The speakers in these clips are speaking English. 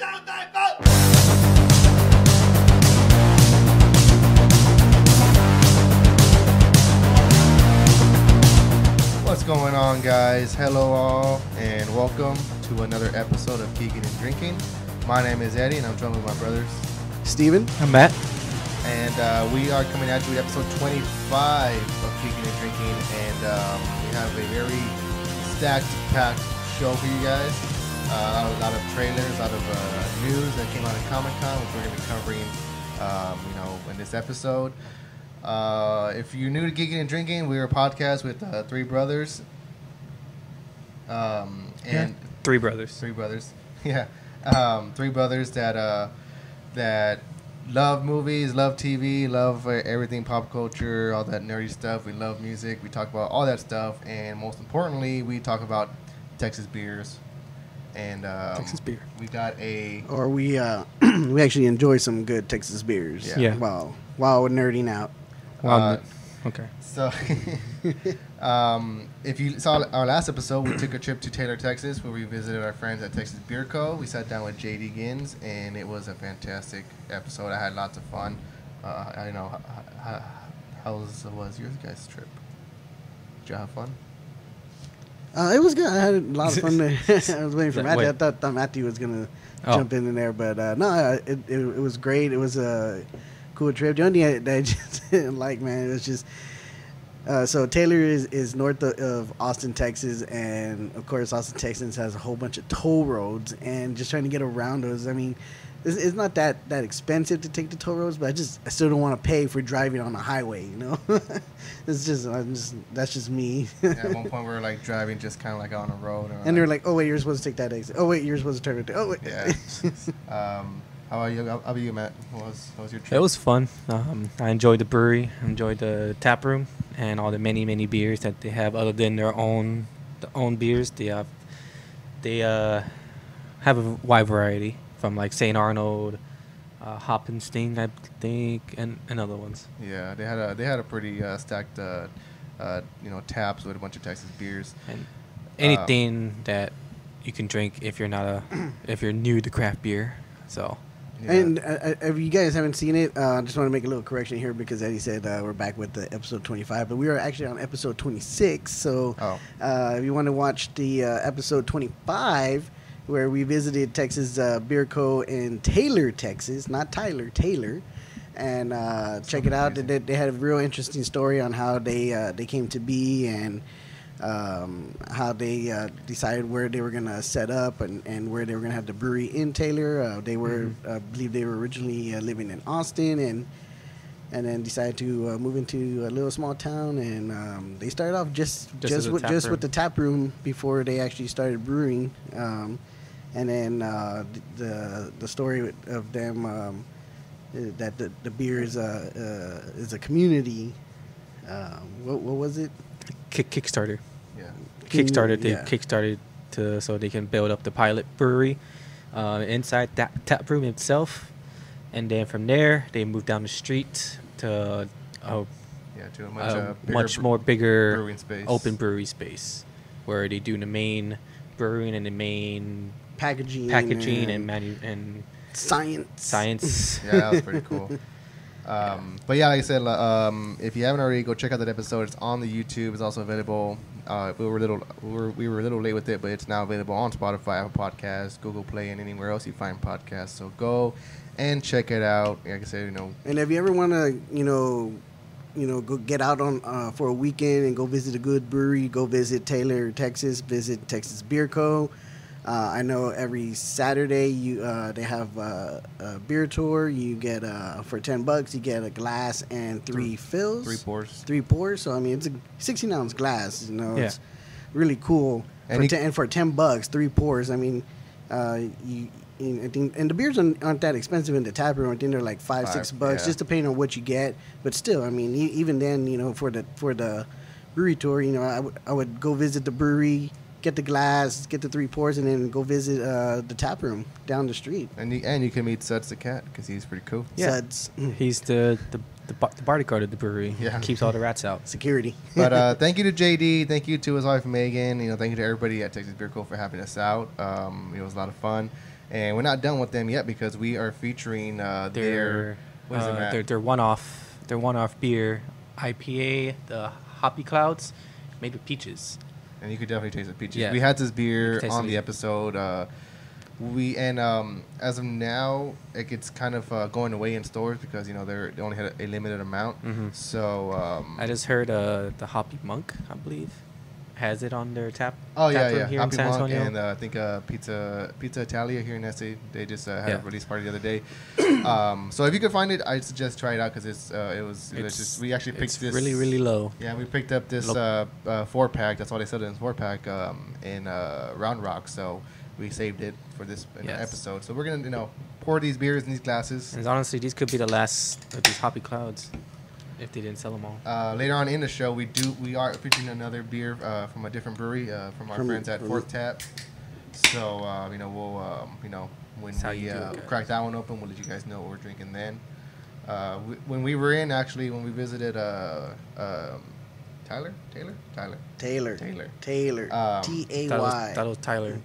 two, three, four. What's going on, guys? Hello, all, and welcome to another episode of Geeking and Drinking. My name is Eddie, and I'm joined with my brothers. Steven? I'm Matt. And uh, we are coming at you with episode 25 of Geeking and Drinking, and um, we have a very stacked, packed show for you guys. Uh, a lot of trailers, a lot of uh, news that came out at Comic Con, which we're going to be covering, um, you know, in this episode. Uh, if you're new to Geeking and Drinking, we're a podcast with uh, three brothers. Um, and Three brothers. three brothers. Yeah, um, three brothers that uh, that love movies, love TV, love uh, everything pop culture, all that nerdy stuff. We love music. We talk about all that stuff, and most importantly, we talk about Texas beers. And um, Texas beer. We got a Or we uh, we actually enjoy some good Texas beers. Yeah. Yeah. While while we're nerding out. Well, Uh, okay. So, um, if you saw our last episode, we took a trip to Taylor, Texas, where we visited our friends at Texas Beer Co. We sat down with JD Gins, and it was a fantastic episode. I had lots of fun. Uh, I know how, how was was your guys' trip? Did you have fun? Uh, it was good. I had a lot of fun. There. I was waiting for Matthew. I thought, thought Matthew was gonna Oh. jump in there, but uh, no, it, it it was great. It was a cool trip. The only thing I, that I just didn't like, man, it was just. Uh, so Taylor is, is north of, of Austin, Texas, and of course Austin, Texas has a whole bunch of toll roads, and just trying to get around those. I mean, it's, it's not that that expensive to take the toll roads, but I just I still don't want to pay for driving on the highway. You know, it's just I'm just that's just me. Yeah, at one point, we were like driving just kind of like on a road. And they're like, "Oh wait, you're supposed to take that exit. Oh wait, you're supposed to turn it. Oh wait." yeah. um, how about you? How about you, Matt? What was, what was your trip? It was fun. Um, I enjoyed the brewery, I enjoyed the tap room, and all the many many beers that they have. Other than their own, the own beers, they have they uh, have a wide variety from like Saint Arnold, uh, Hop and Sting, I think, and, and other ones. Yeah, they had a they had a pretty uh, stacked, uh, uh, you know, taps with a bunch of Texas beers. and anything that you can drink if you're not a if you're new to craft beer. So Yeah. And uh, uh, if you guys haven't seen it, uh, I just want to make a little correction here because Eddie said uh, we're back with the episode 25, but we are actually on episode 26. So Oh. uh, if you want to watch the uh, episode 25, where we visited Texas uh, Beer Co. in Taylor, Texas, not Tyler, Taylor. And uh, check it out. They, they had a real interesting story on how they uh, they came to be and um, how they uh, decided where they were gonna set up and, and where they were gonna have the brewery in Taylor. Uh, they were, I believe, they were originally uh, living in Austin and and then decided to uh, move into a little small town. And um, they started off just Just just, with just with the tap room before they actually started brewing. Um, and then uh, the the story of them um, uh, that the, the beer is a uh, is a community. Uh, what, what was it? kick Kickstarter. yeah. Kickstarted. They Yeah. kickstarted to so they can build up the pilot brewery uh, inside that tap room itself, and then from there they moved down the street to a, Yeah, to a much, a uh, bigger much bre- more bigger brewing space. open brewery space, where they do the main brewing and the main packaging, packaging and manu- and science. science. Yeah, that was pretty cool. Um, but yeah, like I said, um, if you haven't already, go check out that episode. It's on the YouTube. It's also available. Uh, we were a little we were, we were a little late with it, but it's now available on Spotify, Apple Podcasts, Google Play, and anywhere else you find podcasts. So go and check it out. Like I said, you know, And if you ever want to, you know, you know, go get out on uh, for a weekend and go visit a good brewery, go visit Taylor, Texas. Visit Texas Beer Co. Uh, I know every Saturday you uh, they have uh, a beer tour. You get uh, for ten bucks, you get a glass and three fills, three pours. three pours. So I mean, it's a sixteen ounce glass. You know, Yeah. it's really cool. And for ten, and for ten bucks, three pours. I mean, uh, you, you I think, and the beers aren't, aren't that expensive in the tap room. I think they're like five, six Five, bucks, yeah. just depending on what you get. But still, I mean, even then, you know, for the for the brewery tour, you know, I would I would go visit the brewery, get the glass, get the three pours, and then go visit uh, the tap room down the street. And you, and you can meet Suds the cat because he's pretty cool. Yeah. Suds. He's the the the, bar- the bodyguard of the brewery. Yeah. keeps all the rats out. Security. But uh, thank you to JD. Thank you to his wife Megan. You know, thank you to everybody at Texas Beer Co for having us out. Um, it was a lot of fun, and we're not done with them yet because we are featuring uh, their Their what is it, uh, their their one off their one off beer IPA, the Hoppy Clouds, made with peaches. And you could definitely taste the peaches. Yeah. We had this beer on the episode. Uh, we and um, as of now, like it's kind of uh, going away in stores because you know they're they only had a, a limited amount. Mhm. So um, I just heard uh, the Hoppy Monk, I believe, has it on their tap. Oh tap yeah, yeah. Here Happy in San Monk Antonio. and uh, I think uh, Pizza Pizza Italia here in SA. They just uh, had Yeah. a release party the other day. um, so if you could find it, I suggest try it out because it's uh, it was it was It's- just we actually picked it's this really really low. Yeah, we picked up this uh, uh, four pack. That's all they said in four pack um, in uh, Round Rock. So we saved it for this Yes. episode. So we're gonna you know pour these beers in these glasses. And honestly, these could be the last of these Hoppy Clouds if they didn't sell them all. Uh, later on in the show, we do we are featuring another beer uh, from a different brewery uh, from our From- friends at Fourth Tap. So uh, you know we'll um, you know when That's we you it, uh, crack that one open, we'll let you guys know what we're drinking then. Uh, we, when we were in actually when we visited uh, um, Tyler Taylor Tyler Taylor. Taylor. Taylor. Um, T A That was, Y. that was Tyler.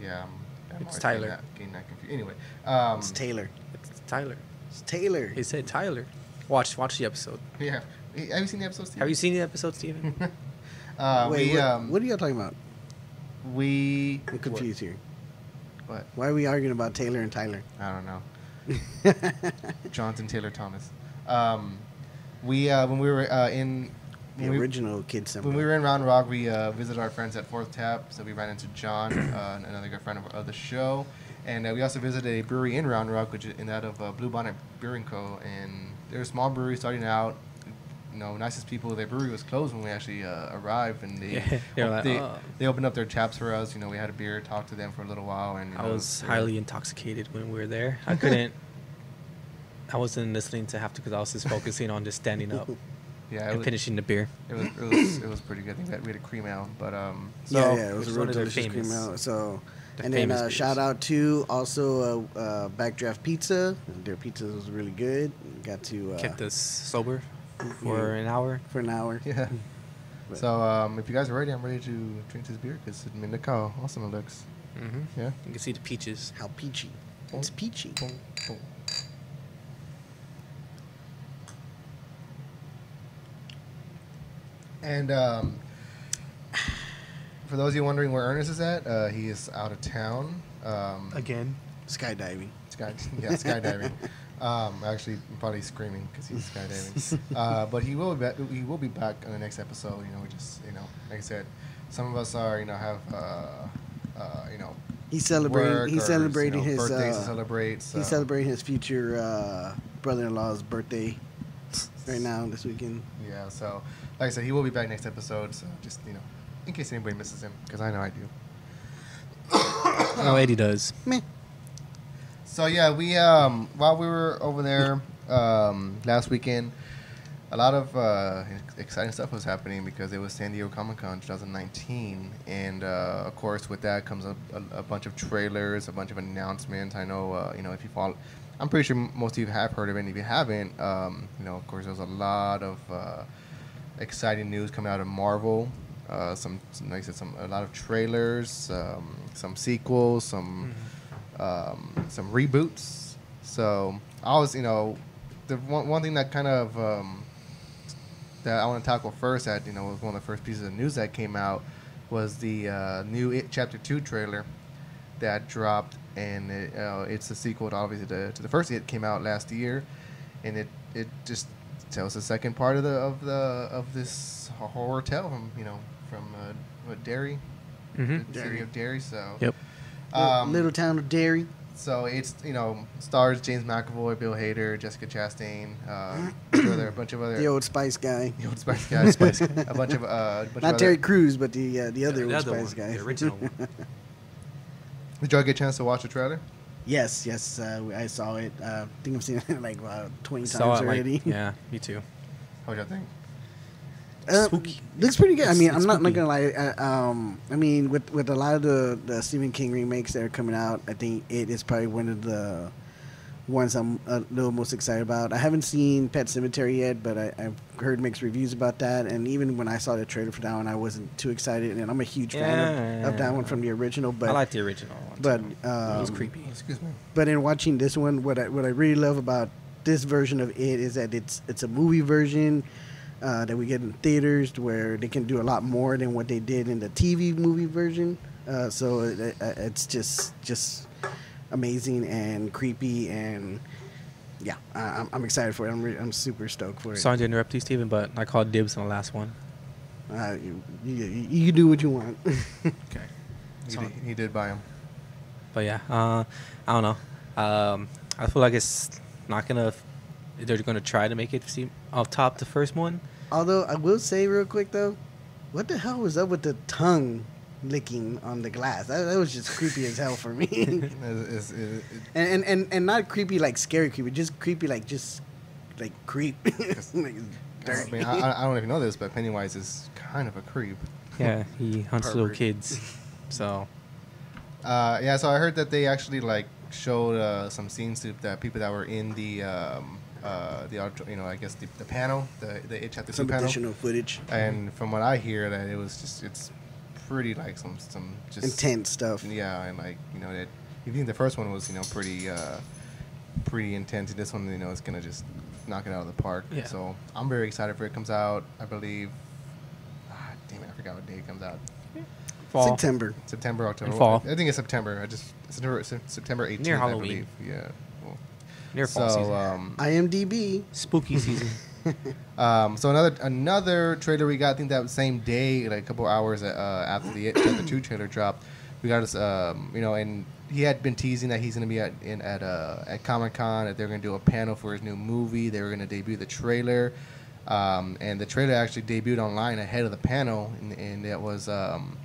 yeah I'm, I'm It's Tyler. getting that, getting that confused. Anyway um, It's Taylor. It's Tyler. It's Taylor. He said Tyler. Watch watch the episode. yeah have you seen the episode Steve? Have you seen the episode, Steven? uh, Wait, we what, um, what are y'all talking about? we I'm confused here. what, what Why are we arguing about Taylor and Tyler? I don't know Jonathan Taylor Thomas. Um, we uh, when we were uh, in the we, original Kid Simba. when we were in Round Rock, we uh, visited our friends at Fourth Tap. So we ran into John, uh, another good friend of, of the show, and uh, we also visited a brewery in Round Rock, which is in that of uh, Blue Bonnet Brewing Co. And they're a small brewery starting out. You know, nicest people. Their brewery was closed when we actually uh, arrived, and they Yeah, they like, they, "Oh." they opened up their taps for us. You know, we had a beer, talked to them for a little while, and I know, was they were- highly intoxicated when we were there. I couldn't. I wasn't listening to half because I was just focusing on just standing up yeah, and was, finishing the beer. It was it was it was pretty good. I think we had, we had a cream ale, but um. So yeah, yeah, it was a real one of their delicious cream famous- ale. So, the and then uh, shout out to also uh, uh, Backdraft Pizza. Their pizza was really good. Got to uh, Kept us sober for an hour. for an hour. yeah. But- So um, if you guys are ready, I'm ready to drink this beer because I mean look how awesome it looks. hmm Yeah. You can see the peaches. How peachy! It's peachy. Boom, boom. And um, for those of you wondering where Ernest is at, uh, he is out of town. Um, Again. Skydiving. Sky, yeah, skydiving. um, actually, probably screaming because he's skydiving. uh, but he will be back, he will be back on the next episode. You know, we just you know, like I said, some of us are you know have uh, uh, you know He's celebrating. work he's or, celebrating you know, his. birthdays to Uh, celebrate. So. he's celebrating his future uh, brother-in-law's birthday right now this weekend. Yeah, so like I said, he will be back next episode. So just you know, in case anybody misses him, because I know I do. Oh, Eddie does. Meh. So yeah, we um while we were over there um last weekend, a lot of uh, exciting stuff was happening because it was San Diego Comic Con 2019, and uh, of course with that comes a, a, a bunch of trailers, a bunch of announcements. I know uh, you know if you follow, I'm pretty sure most of you have heard of it. And if you haven't, um, you know of course there's a lot of uh, exciting news coming out of Marvel. Uh, some, some like I said, some a lot of trailers, um, some sequels, some um, some reboots. So I was, you know, the one, one thing that kind of um, that I want to tackle first, that you know was one of the first pieces of news that came out, was the uh, new It Chapter Two trailer that dropped, and it, uh, it's a sequel to obviously to, to the first It came out last year, and it it just tells the second part of the of the of this horror tale from you know from uh, what Derry, hmm the city of Derry. So Yep. um, Little town of Derry. so it's you know stars James McAvoy, Bill Hader, Jessica Chastain, uh, a bunch of other, a bunch of other The old Spice guy. the old Spice guy, a bunch of uh, a bunch Not of Terry other, Crews, but the uh, the other the old other Spice one, guy. the original one. Did y'all get a chance to watch the trailer? yes, yes, uh, I saw it. Uh, I think I've seen it like about twenty Saw times it like, already. yeah, me too. What did y'all think? Uh, Looks pretty good. I mean, it's I'm not, not spooky. gonna lie. Uh, um, I mean, with with a lot of the, the Stephen King remakes that are coming out, I think it is probably one of the ones I'm a little most excited about. I haven't seen Pet Sematary yet, but I, I've heard mixed reviews about that. And even when I saw the trailer for that one, I wasn't too excited. And I'm a huge fan of, of that one from the original. But I like the original one. but too. it was um, creepy. Excuse me. but in watching this one, what I what I really love about this version of it is that it's it's a movie version uh, that we get in theaters where they can do a lot more than what they did in the TV movie version. Uh, so it, it, it's just just amazing and creepy and yeah, I, I'm, I'm excited for it. I'm re- I'm super stoked for it. Sorry to interrupt you, Steven, but I called dibs on the last one. Uh, you, you, you do what you want. Okay. He So- did, he did buy him. But yeah, uh, I don't know. Um, I feel like it's not gonna. They're gonna try to make it seem off top the first one. Although I will say real quick though, what the hell was up with the tongue licking on the glass? That, that was just creepy as hell for me. and, It's- it's- it- it- and and and not creepy like scary creepy, just creepy like just like creep. like, I dirty. mean, I, I- I don't even know this, but Pennywise is kind of a creep. Yeah, he hunts little kids. So Uh, yeah, so I heard that they actually like showed uh, some scenes to the people that were in the um, uh, the audit- you know I guess the, the panel, the the It Chapter Two Some panel. additional footage, And from what I hear, that it was just it's pretty like some some just intense stuff. Yeah, and like you know that you think the first one was you know pretty uh, pretty intense. This one you know is gonna just knock it out of the park. Yeah. So I'm very excited for it. Comes out, I believe. Ah, damn it, I forgot what day it comes out. fall. September. September, October. fall. I think it's September. I just September September 18th. Near I Halloween. believe. Yeah. Well, Near fall so season. um, IMDb. Spooky season. um, so another another trailer we got. I think that same day, like a couple hours uh, after the chapter two trailer dropped, we got us. Um, you know, and he had been teasing that he's going to be at in at uh, at Comic Con. That they're going to do a panel for his new movie. They were going to debut the trailer, um, and the trailer actually debuted online ahead of the panel, and, and it was um,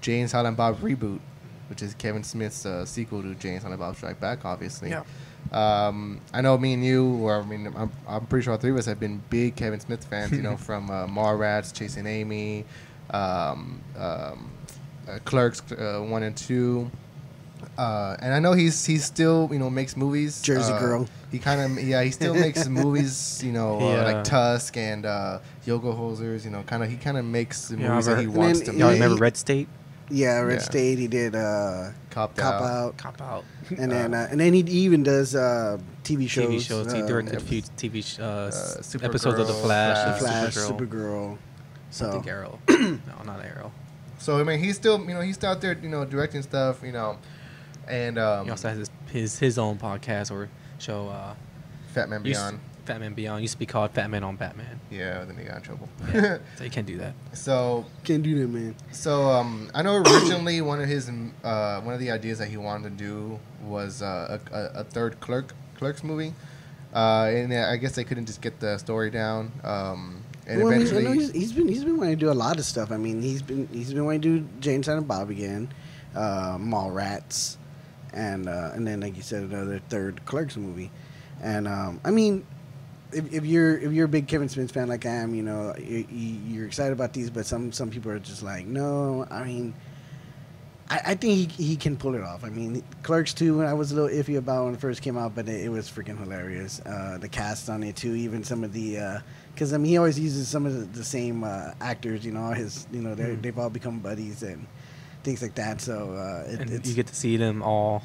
Jay and Silent Bob reboot, which is Kevin Smith's uh, sequel to Jay and Silent Bob Strike Back, obviously. Yeah. Um, I know me and you, or I mean, I'm, I'm pretty sure all three of us have been big Kevin Smith fans. You know, from uh, Mallrats, Chasing Amy, um, um, uh, Clerks uh, one and two. Uh, and I know he's he's still you know makes movies. Jersey uh, Girl. He kind of yeah he still makes movies. You know uh, like Tusk and uh, Yoga Hosers. You know kind of he kind of makes the Yeah, movies that he wants And to then Y'all make. remember Red State? Yeah, Red Yeah. State. He did uh, Copped Cop Out. Out, Cop out. and then uh, and then he even does uh, TV shows. TV shows. he uh, directed a few TV sh- uh, s- Supergirl, episodes of The Flash, The Flash, Supergirl. Supergirl. I think Arrow. no, not Arrow. So I mean he's still you know he's still out there you know directing stuff you know, and um, He also has his, his his own podcast or show. Uh, Fat Man used- Beyond. Fat Man Beyond used to be called Fat Man on Batman. Yeah, then he got in trouble. Yeah, so you can't do that. so can't do that, man. so um, I know originally one of his uh, one of the ideas that he wanted to do was uh, a, a, a third clerk clerks movie, uh, and I guess they couldn't just get the story down. Um, and well, I mean, I eventually, know he's, he's been he's been wanting to do a lot of stuff. I mean, he's been he's been wanting to do James and Bob again, uh, Mallrats, and uh, and then like you said, another third Clerks movie. And um, I mean, if, if you're if you're a big Kevin Smith fan like I am, you know you, you're excited about these, but some some people are just like, no. I mean, I, I think he, he can pull it off. I mean, Clerks 2, I was a little iffy about when it first came out, but it, it was freaking hilarious. Uh, the cast on it too, even some of the, because I mean, he always uses some of the, the same uh, actors. You know, his, you know, they're Mhm. they've all become buddies and things like that. So uh, it, and it's you get to see them all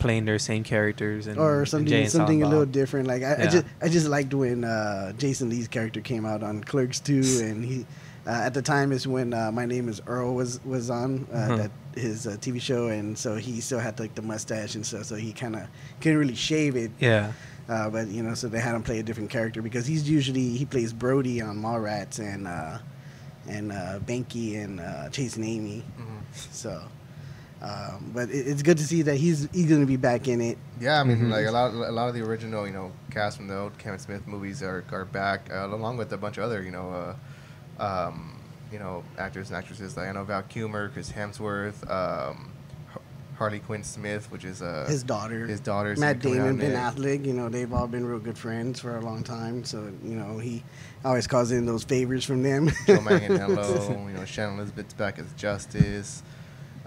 playing their same characters and or something and something a little different. Like I, I just I just liked when uh, Jason Lee's character came out on Clerks 2, and he uh, at the time is when uh, My Name Is Earl was was on uh, Uh-huh. that his uh, TV show, and so he still had like the mustache and stuff, so he kind of couldn't really shave it. Yeah, Uh, but you know, so they had him play a different character because he's usually he plays Brody on Mallrats and uh, and uh, Banky and uh, Chasing Amy. Mhm. So, um, but it, it's good to see that he's he's gonna be back in it. Yeah, I mean, Mhm. like a lot, a lot of the original, you know, cast from the old Kevin Smith movies are, are back, uh, along with a bunch of other, you know, uh, um, you know, actors and actresses. Like I know Val Kilmer, Chris Hemsworth, um, Harley Quinn Smith, which is uh, his daughter, his daughter's Matt coming Damon, Ben. Affleck. You know, they've all been real good friends for a long time. So you know, he always calls in those favors from them. Joe Manganiello, you know, Shannon Elizabeth's back as Justice.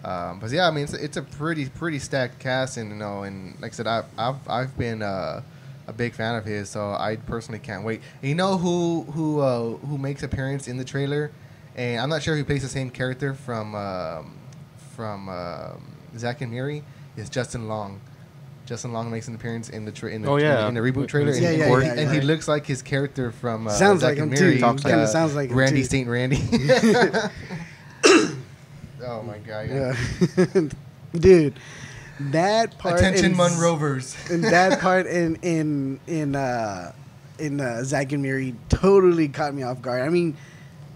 Um, but yeah, I mean, it's, it's a pretty pretty stacked cast, and you know, and like I said, I've I've, I've been uh, a big fan of his, so I personally can't wait. And you know who who uh, who makes appearance in the trailer, and I'm not sure who plays the same character from um, from um, Zack and Miri is Justin Long. Justin Long makes an appearance in the tra- in the, Oh, yeah. in the, reboot trailer, and, Yeah, he- yeah, and he yeah. looks like his character from uh, Sounds Zack like and him, too. Talks like Kinda uh, sounds like him, Randy too. Saint Randy. oh my god! Yeah. Dude, that part. Attention, in- Monrovers. and that part in in in uh in uh, Zack and Miri totally caught me off guard. I mean,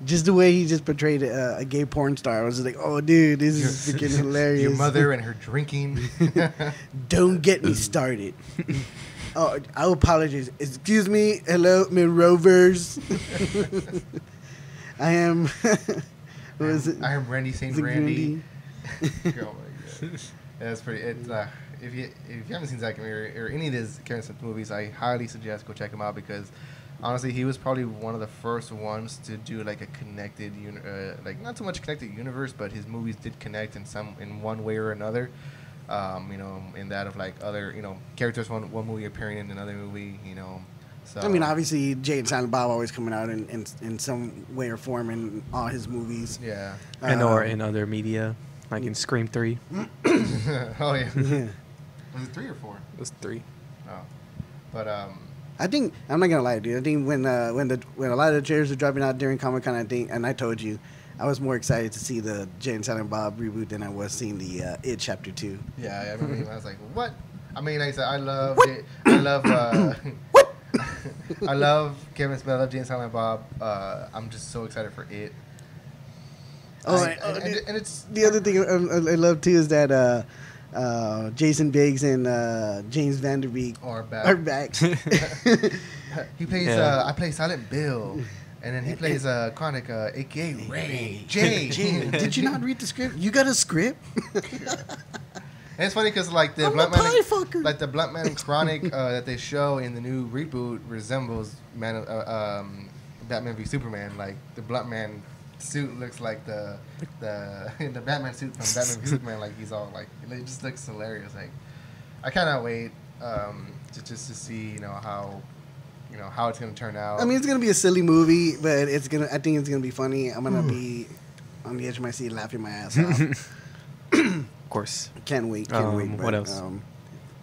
just the way he just portrayed a, a gay porn star, I was like, oh, dude, this is freaking hilarious. Your mother and her drinking. Don't get me started. oh, I apologize. Excuse me. Hello, Monrovers. I am. What is it? I am Randy Saint Randy. Grundy? oh my god, that's pretty. It's uh, if you if you haven't seen Zack and or any of his Kevin Smith movies, I highly suggest go check him out because honestly, he was probably one of the first ones to do like a connected, uni- uh, like not so much connected universe, but his movies did connect in some in one way or another. Um, you know, in that of like other, you know, characters one one movie appearing in another movie. You know, so I mean, obviously, Jay and Silent Bob always coming out in, in, in some way or form in all his movies. Yeah. and or Um, in other media, like in Scream Three. oh yeah. Yeah. Was it three or four? It was three. No. But um, I think I'm not gonna lie, dude. I think when uh, when the when a lot of the trailers were dropping out during Comic Con, I think, and I told you, I was more excited to see the Jay and Silent Bob reboot than I was seeing the uh, It Chapter Two. yeah, I remember. I was like, what? I mean, like I said, I love it. I love. Uh, I love Kevin Smith. I love Jay and Silent Bob. Uh, I'm just so excited for it. Oh, I- and- oh, and, and it's the other thing I, I love too is that uh, uh, Jason Biggs and uh, James Van Der Beek or back. are back. he plays. Yeah. Uh, I play Silent Bill, and then he plays uh, Chronic, uh, aka Ray J. Jay, did you not read the script? You got a script? And it's funny because like the I'm a Blunt Man, pie fucker. like the Blunt Man Chronic uh, that they show in the new reboot resembles Man, uh, um, Batman v Superman. Like the Blunt Man suit looks like the the the Batman suit from Batman v Superman. Like he's all like it just looks hilarious. Like I cannot wait um, to just to see you know how you know how it's gonna turn out. I mean, it's gonna be a silly movie, but it's gonna. I think it's gonna be funny. I'm gonna be on the edge of my seat, laughing my ass off. Of course. Can't wait. Can't Um, wait. what else? Um,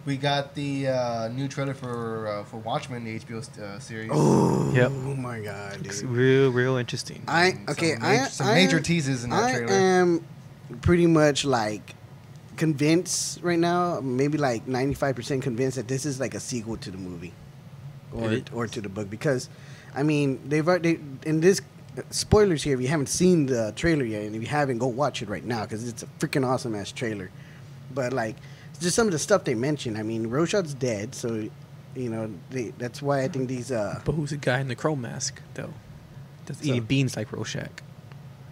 we got the uh, new trailer for uh, for Watchmen, the HBO uh, series. oh, Yep. my god, It's real, real interesting. I Some okay. major, I some I major am- teases in that I trailer. I am pretty much like convinced right now, maybe like 95% convinced that this is like a sequel to the movie or or to the book because I mean, they've already in this spoilers here if you haven't seen the trailer yet and if you haven't go watch it right now cuz it's a freaking awesome ass trailer. But like just some of the stuff they mentioned. I mean, Rorschach's dead, so you know, they, that's why I think these uh but who's the guy in the crow mask though? That's So- eating beans like Rorschach.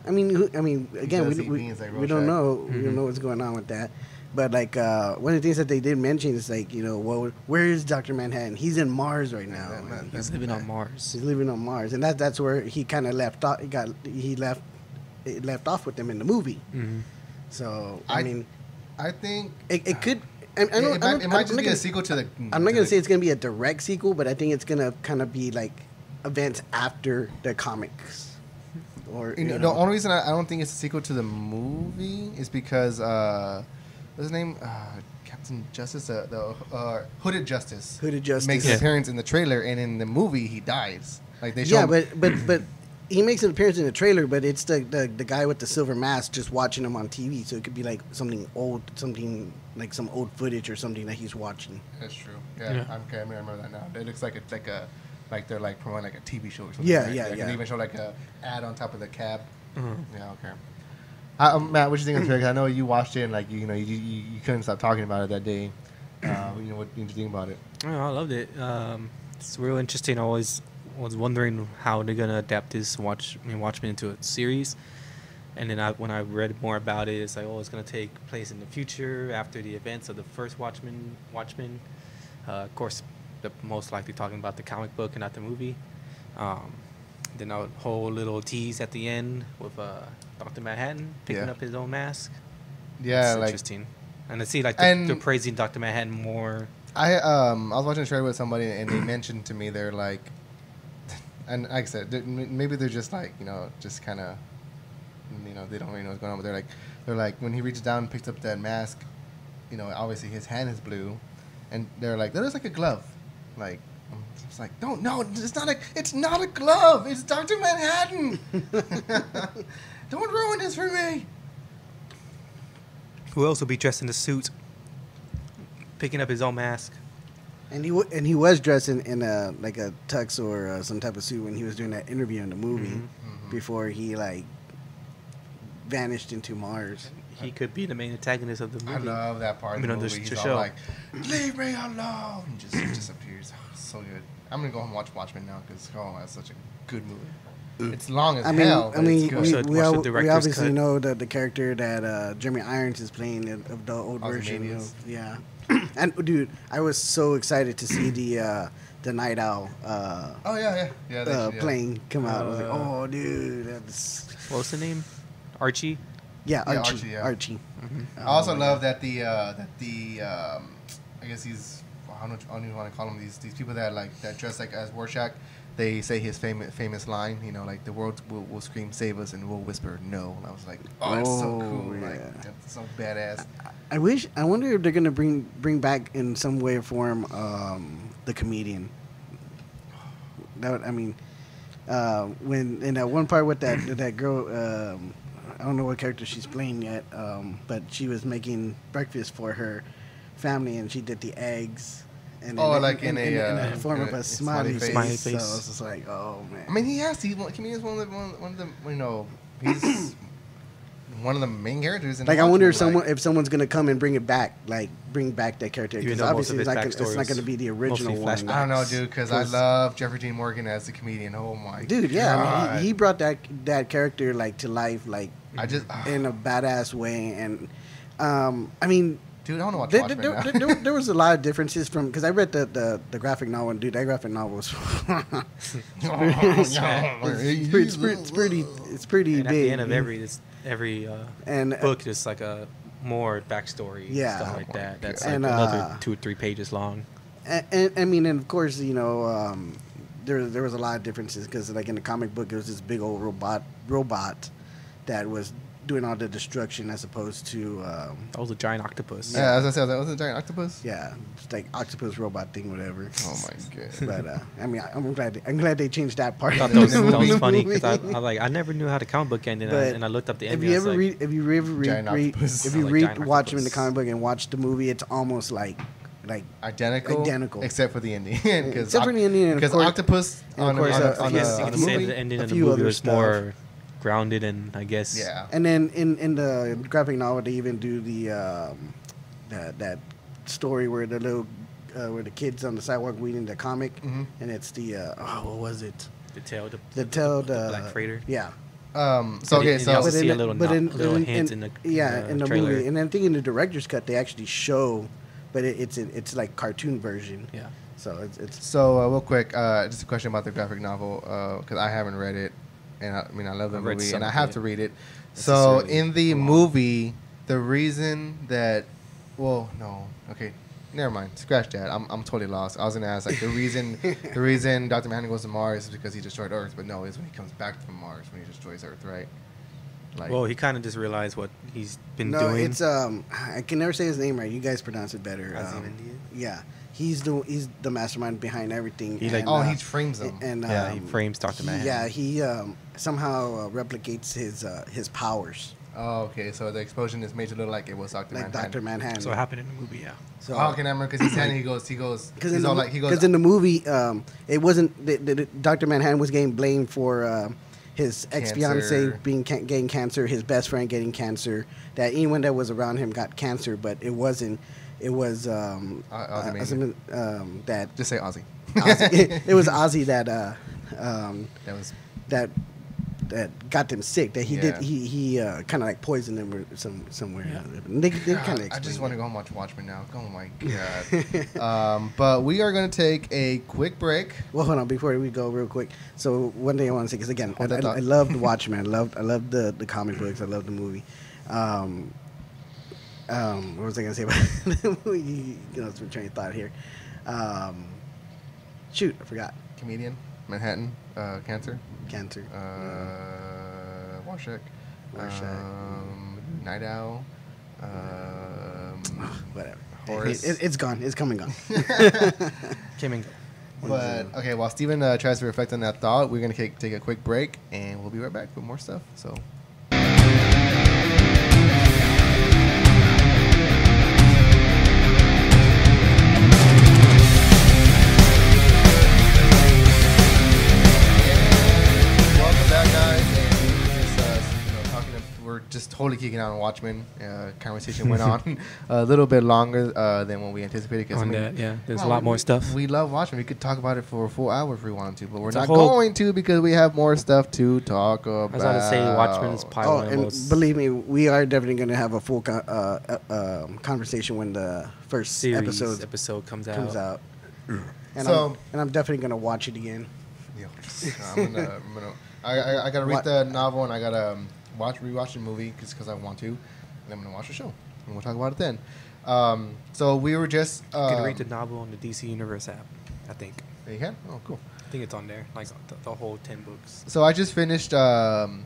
I mean, who, I mean, again, we, we, like we don't Rorschach. know, we don't Mhm. know what's going on with that. But like uh, one of the things that they did mention is like, you know, well, where is Doctor Manhattan? He's in Mars right now. that- that- and He's living on Mars. he's living on Mars, and that that's where he kind of left off. He got he left it left off with them in the movie. hmm So I, I- mean, I think it, it could. I, I it, don't, it I might, don't- it I'm might not just be gonna- a sequel to the. I'm to not gonna the- say it's gonna be a direct sequel, but I think it's gonna kind of be like events after the comics. Or You know, you the only reason I, I don't think it's a sequel to the movie is because uh, what's his name? Uh, Captain Justice, uh, the uh, Hooded Justice, Hooded Justice. makes an appearance in the trailer, and in the movie he dies. Like they show. Yeah, him- but but but he makes an appearance in the trailer, but it's the, the the guy with the silver mask just watching him on TV. So it could be like something old, something like some old footage or something that he's watching. that's true. Yeah, Yeah. I'm okay. I remember that now. It looks like it's like a like they're like promoting like a TV show or something. Yeah, right? yeah, Like, yeah. They even show like a ad on top of the cab. Mhm. Yeah, okay. Uh, um, Matt, what you think of the trailer? 'Cause I know you watched it and like you, you know you, you, you couldn't stop talking about it that day. Uh, you know what you think about it? I loved it. Um, it's real interesting. I always was wondering how they're gonna adapt this watch I mean, Watchmen into a series. and then I, when I read more about it, it's like, oh, it's gonna take place in the future after the events of the first Watchmen. Watchmen, uh, of course, the most likely talking about the comic book and not the movie. Um, then a whole little tease at the end with uh, Doctor Manhattan picking Yeah. up his own mask. Yeah, It's like interesting. And to see like they're, And- they're praising Doctor Manhattan more. I um I was watching a trailer with somebody and they mentioned to me they're like, and like I said they're- maybe they're just like you know just kind of, you know they don't really know what's going on but they're like they're like when he reaches down and picks up that mask, you know obviously his hand is blue, and they're like that looks like a glove, like. I'm like, don't no, it's not a, it's not a glove. It's Doctor Manhattan. don't ruin this for me. Who else will be dressed in the suit, picking up his own mask? And he w- and he was dressed in, in a like a tux or uh, some type of suit when he was doing that interview in the movie Mhm. Mhm. before he like vanished into Mars. He could be the main antagonist of the movie. I love that part I of mean, the on the movie. sh- He's show. all like, "Leave me alone," and just disappears. Oh, so good. I'm gonna go home and watch Watchmen now because oh, that's such a good movie. It's long as I mean, hell. I mean, it's good. we, Watch we, the al- we obviously cut. know that the character that uh, Jeremy Irons is playing in- of the old version. Of, yeah, and dude, I was so excited to see the uh, the Night Owl uh, oh yeah, yeah, yeah. They uh, should, yeah. plane come out. I was like, Uh, oh, dude, that's What was the name? Archie. yeah, Yeah, Archie, Archie, Archie. yeah. Mhm. I also Oh, love God. that the uh, that the um, I guess he's I don't, know, I don't even want to call them these these people that like that dress like as Rorschach. They say his famous famous line, you know, like the world will, will scream "Save us" and we'll whisper "No." And I was like, oh, that's so Oh, cool, yeah. like that's so badass. I wish. I wonder if they're gonna bring bring back in some way or form um, the comedian. That would, I mean, uh, when in that one part with that that girl, um, I don't know what character she's playing yet, um, but she was making breakfast for her family, and she did the eggs. And Oh, like in a, in, uh, the form in of a a smiley face. smiley So it's just like, oh man. I mean, he has to. He, comedian's one of the one, one of the you know he's one of the main characters. In Like the I wonder if someone like- if someone's gonna come and bring it back, like bring back that character because obviously of it's his not, gonna, it's not going to be the original one. I don't know, dude, because I love Jeffrey Dean Morgan as the comedian. Oh my god. Dude, yeah, I mean, he, he brought that that character like to life, like I just in a badass way, and um, I mean, dude, I want to watch there, Watchmen there, now. there, there, there was a lot of differences from because I read the, the the graphic novel, and dude, that graphic novel was it's, pretty, it's, pretty, it's pretty, it's pretty And at the end of every this, every uh, and book, there's like a more backstory. Yeah. stuff like Oh my that. That's God. like And, another uh, two or three pages long. And, and I mean, and of course, you know, um, there there was a lot of differences because, like in the comic book, it was this big old robot robot that was doing all the destruction, as opposed to um, That was a giant octopus. yeah, as I said, that was a giant octopus. yeah, it's like octopus robot thing, whatever. Oh my god. But uh, I mean, I- I'm glad I'm glad they changed that part. I thought that was, that was funny because I, I like I never knew how the comic book ended, and I, and I looked up the if ending. you ever like, read, if you ever read, Giant read if you like read, watch them in the comic book and watch the movie, it's almost like, like Identical, Identical. except for the ending. 'Cause Except for the ending, Because octopus and of course, on, uh, on, I guess the, on the movie. the ending a of the movie was stuff. more grounded and I guess Yeah. And then in, in the graphic novel, they even do the um, that that story where the little uh, where the kids on the sidewalk reading the comic, Mhm. and it's the uh, oh what was it? the tail the, The tell the, the black freighter. Yeah. Um. So okay. So But in little but in- little in- in- in the yeah uh, in the trailer. movie, and I think in the director's cut they actually show, but it, it's it's like cartoon version. Yeah. So it's it's So uh, real quick, uh, just a question about the graphic novel because I haven't read it, and I, I mean I love the I've movie, and I have it. to read it. So in the long. movie, the reason that, well, no, okay, never mind, scratch that. I'm, I'm totally lost. I was gonna ask like the reason the reason Doctor Manhattan goes to Mars is because he destroyed Earth, but no, it's when he comes back from Mars when he destroys Earth, right? Like, Well, he kind of just realized what he's been no, doing. it's um I can never say his name right. You guys pronounce it better. Um, yeah, he's the he's the mastermind behind everything. He, like- and, oh, uh, he frames them. and yeah, he um, frames Doctor he- Manhattan. Yeah, he um, somehow uh, replicates his uh, his powers oh, okay. So the explosion is made to look like it was Doctor like Manhattan. Doctor Manhattan. So it happened in the movie, yeah. So, oh, okay, I remember because he's standing. He goes. He goes. Because He's in, the like he goes. 'cause in the movie, um, it wasn't the, the, the- Dr. Manhattan was getting blamed for uh, his ex fiance being ca- getting cancer, his best friend getting cancer. That anyone that was around him got cancer, but it wasn't. It was um, O- uh, um, that just say Ozzy. Ozzy, it was Ozzy that uh, um, that was that that got them sick. That he Yeah. did he he uh, kind of like poisoned them or some somewhere. They, they kind of I just want to go and watch Watchmen now. Oh my god. um, but we are going to take a quick break. Well, hold on before we go real quick. So one thing I want to say because again, I, Hold I. I loved Watchmen. I loved I loved the the comic books. I loved the movie. Um, um, what was I gonna say about the movie? You know, some train of thought here. Um, shoot, I forgot. Comedian, Manhattan, uh, Cancer, Cancer. uh, Warshak, Rorschach. um, Night Owl, um, Whatever. Horace. It, it's gone. It's coming gone. Came and go. But okay, while Steven uh, tries to reflect on that thought, we're gonna take, take a quick break, and we'll be right back with more stuff. So. Totally kicking out on Watchmen. Uh, conversation went on a little bit longer uh, than what we anticipated. 'cause, I On mean, that, yeah. There's a well, lot more stuff. We love Watchmen. We could talk about it for a full hour if we wanted to, but we're It's not going to because we have more stuff to talk about. I was about to say Watchmen's oh, pilot and believe me, we are definitely going to have a full con- uh, uh, um, conversation when the first series episode episode comes out. comes out. And, So- I'm, and I'm definitely going to watch it again. Yeah, I'm gonna, I'm gonna, I, I, I gotta read What? the novel and I gotta um, watch rewatch the movie because I want to, and I'm gonna watch the show and we'll talk about it then. Um, so we were just. You Um, can read the novel on the DC Universe app. I think. You can. Oh, cool. I think it's on there, like the, the whole ten books. So I just finished um,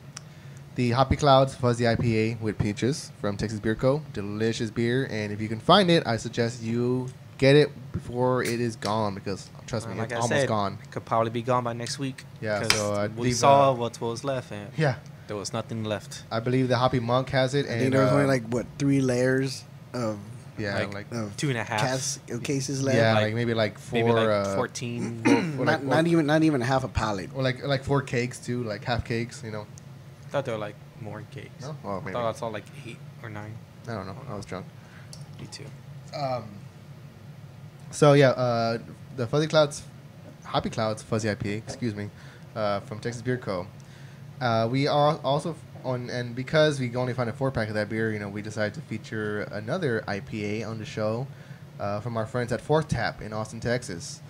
the Hoppy Clouds Fuzzy IPA with peaches from Texas Beer Co. Delicious beer, and if you can find it, I suggest you get it before it is gone because trust me, Uh, like it's I almost said, gone. it could probably be gone by next week. Yeah, so I'd we leave, saw uh, what was left, and Yeah, there was nothing left. I believe the Hoppy Monk has it, I and think there was uh, only like, what, three layers of, yeah, like, like, of Two and a half. cas- cases left? yeah, like- like, maybe like four, Maybe like uh, 14. or not, like, not even not even half a pallet. or like like four cakes too, like half cakes, you know. I thought there were like more cakes. No, well I thought I saw like eight or nine. I don't know. I was drunk. Me too. Um, so yeah, uh, the Fuzzy Clouds, Hoppy Clouds Fuzzy IPA, excuse me, uh, from Texas Beer Co. Uh, we are also on, and because we only found a four pack of that beer, you know, we decided to feature another IPA on the show uh, from our friends at Fourth Tap in Austin, Texas.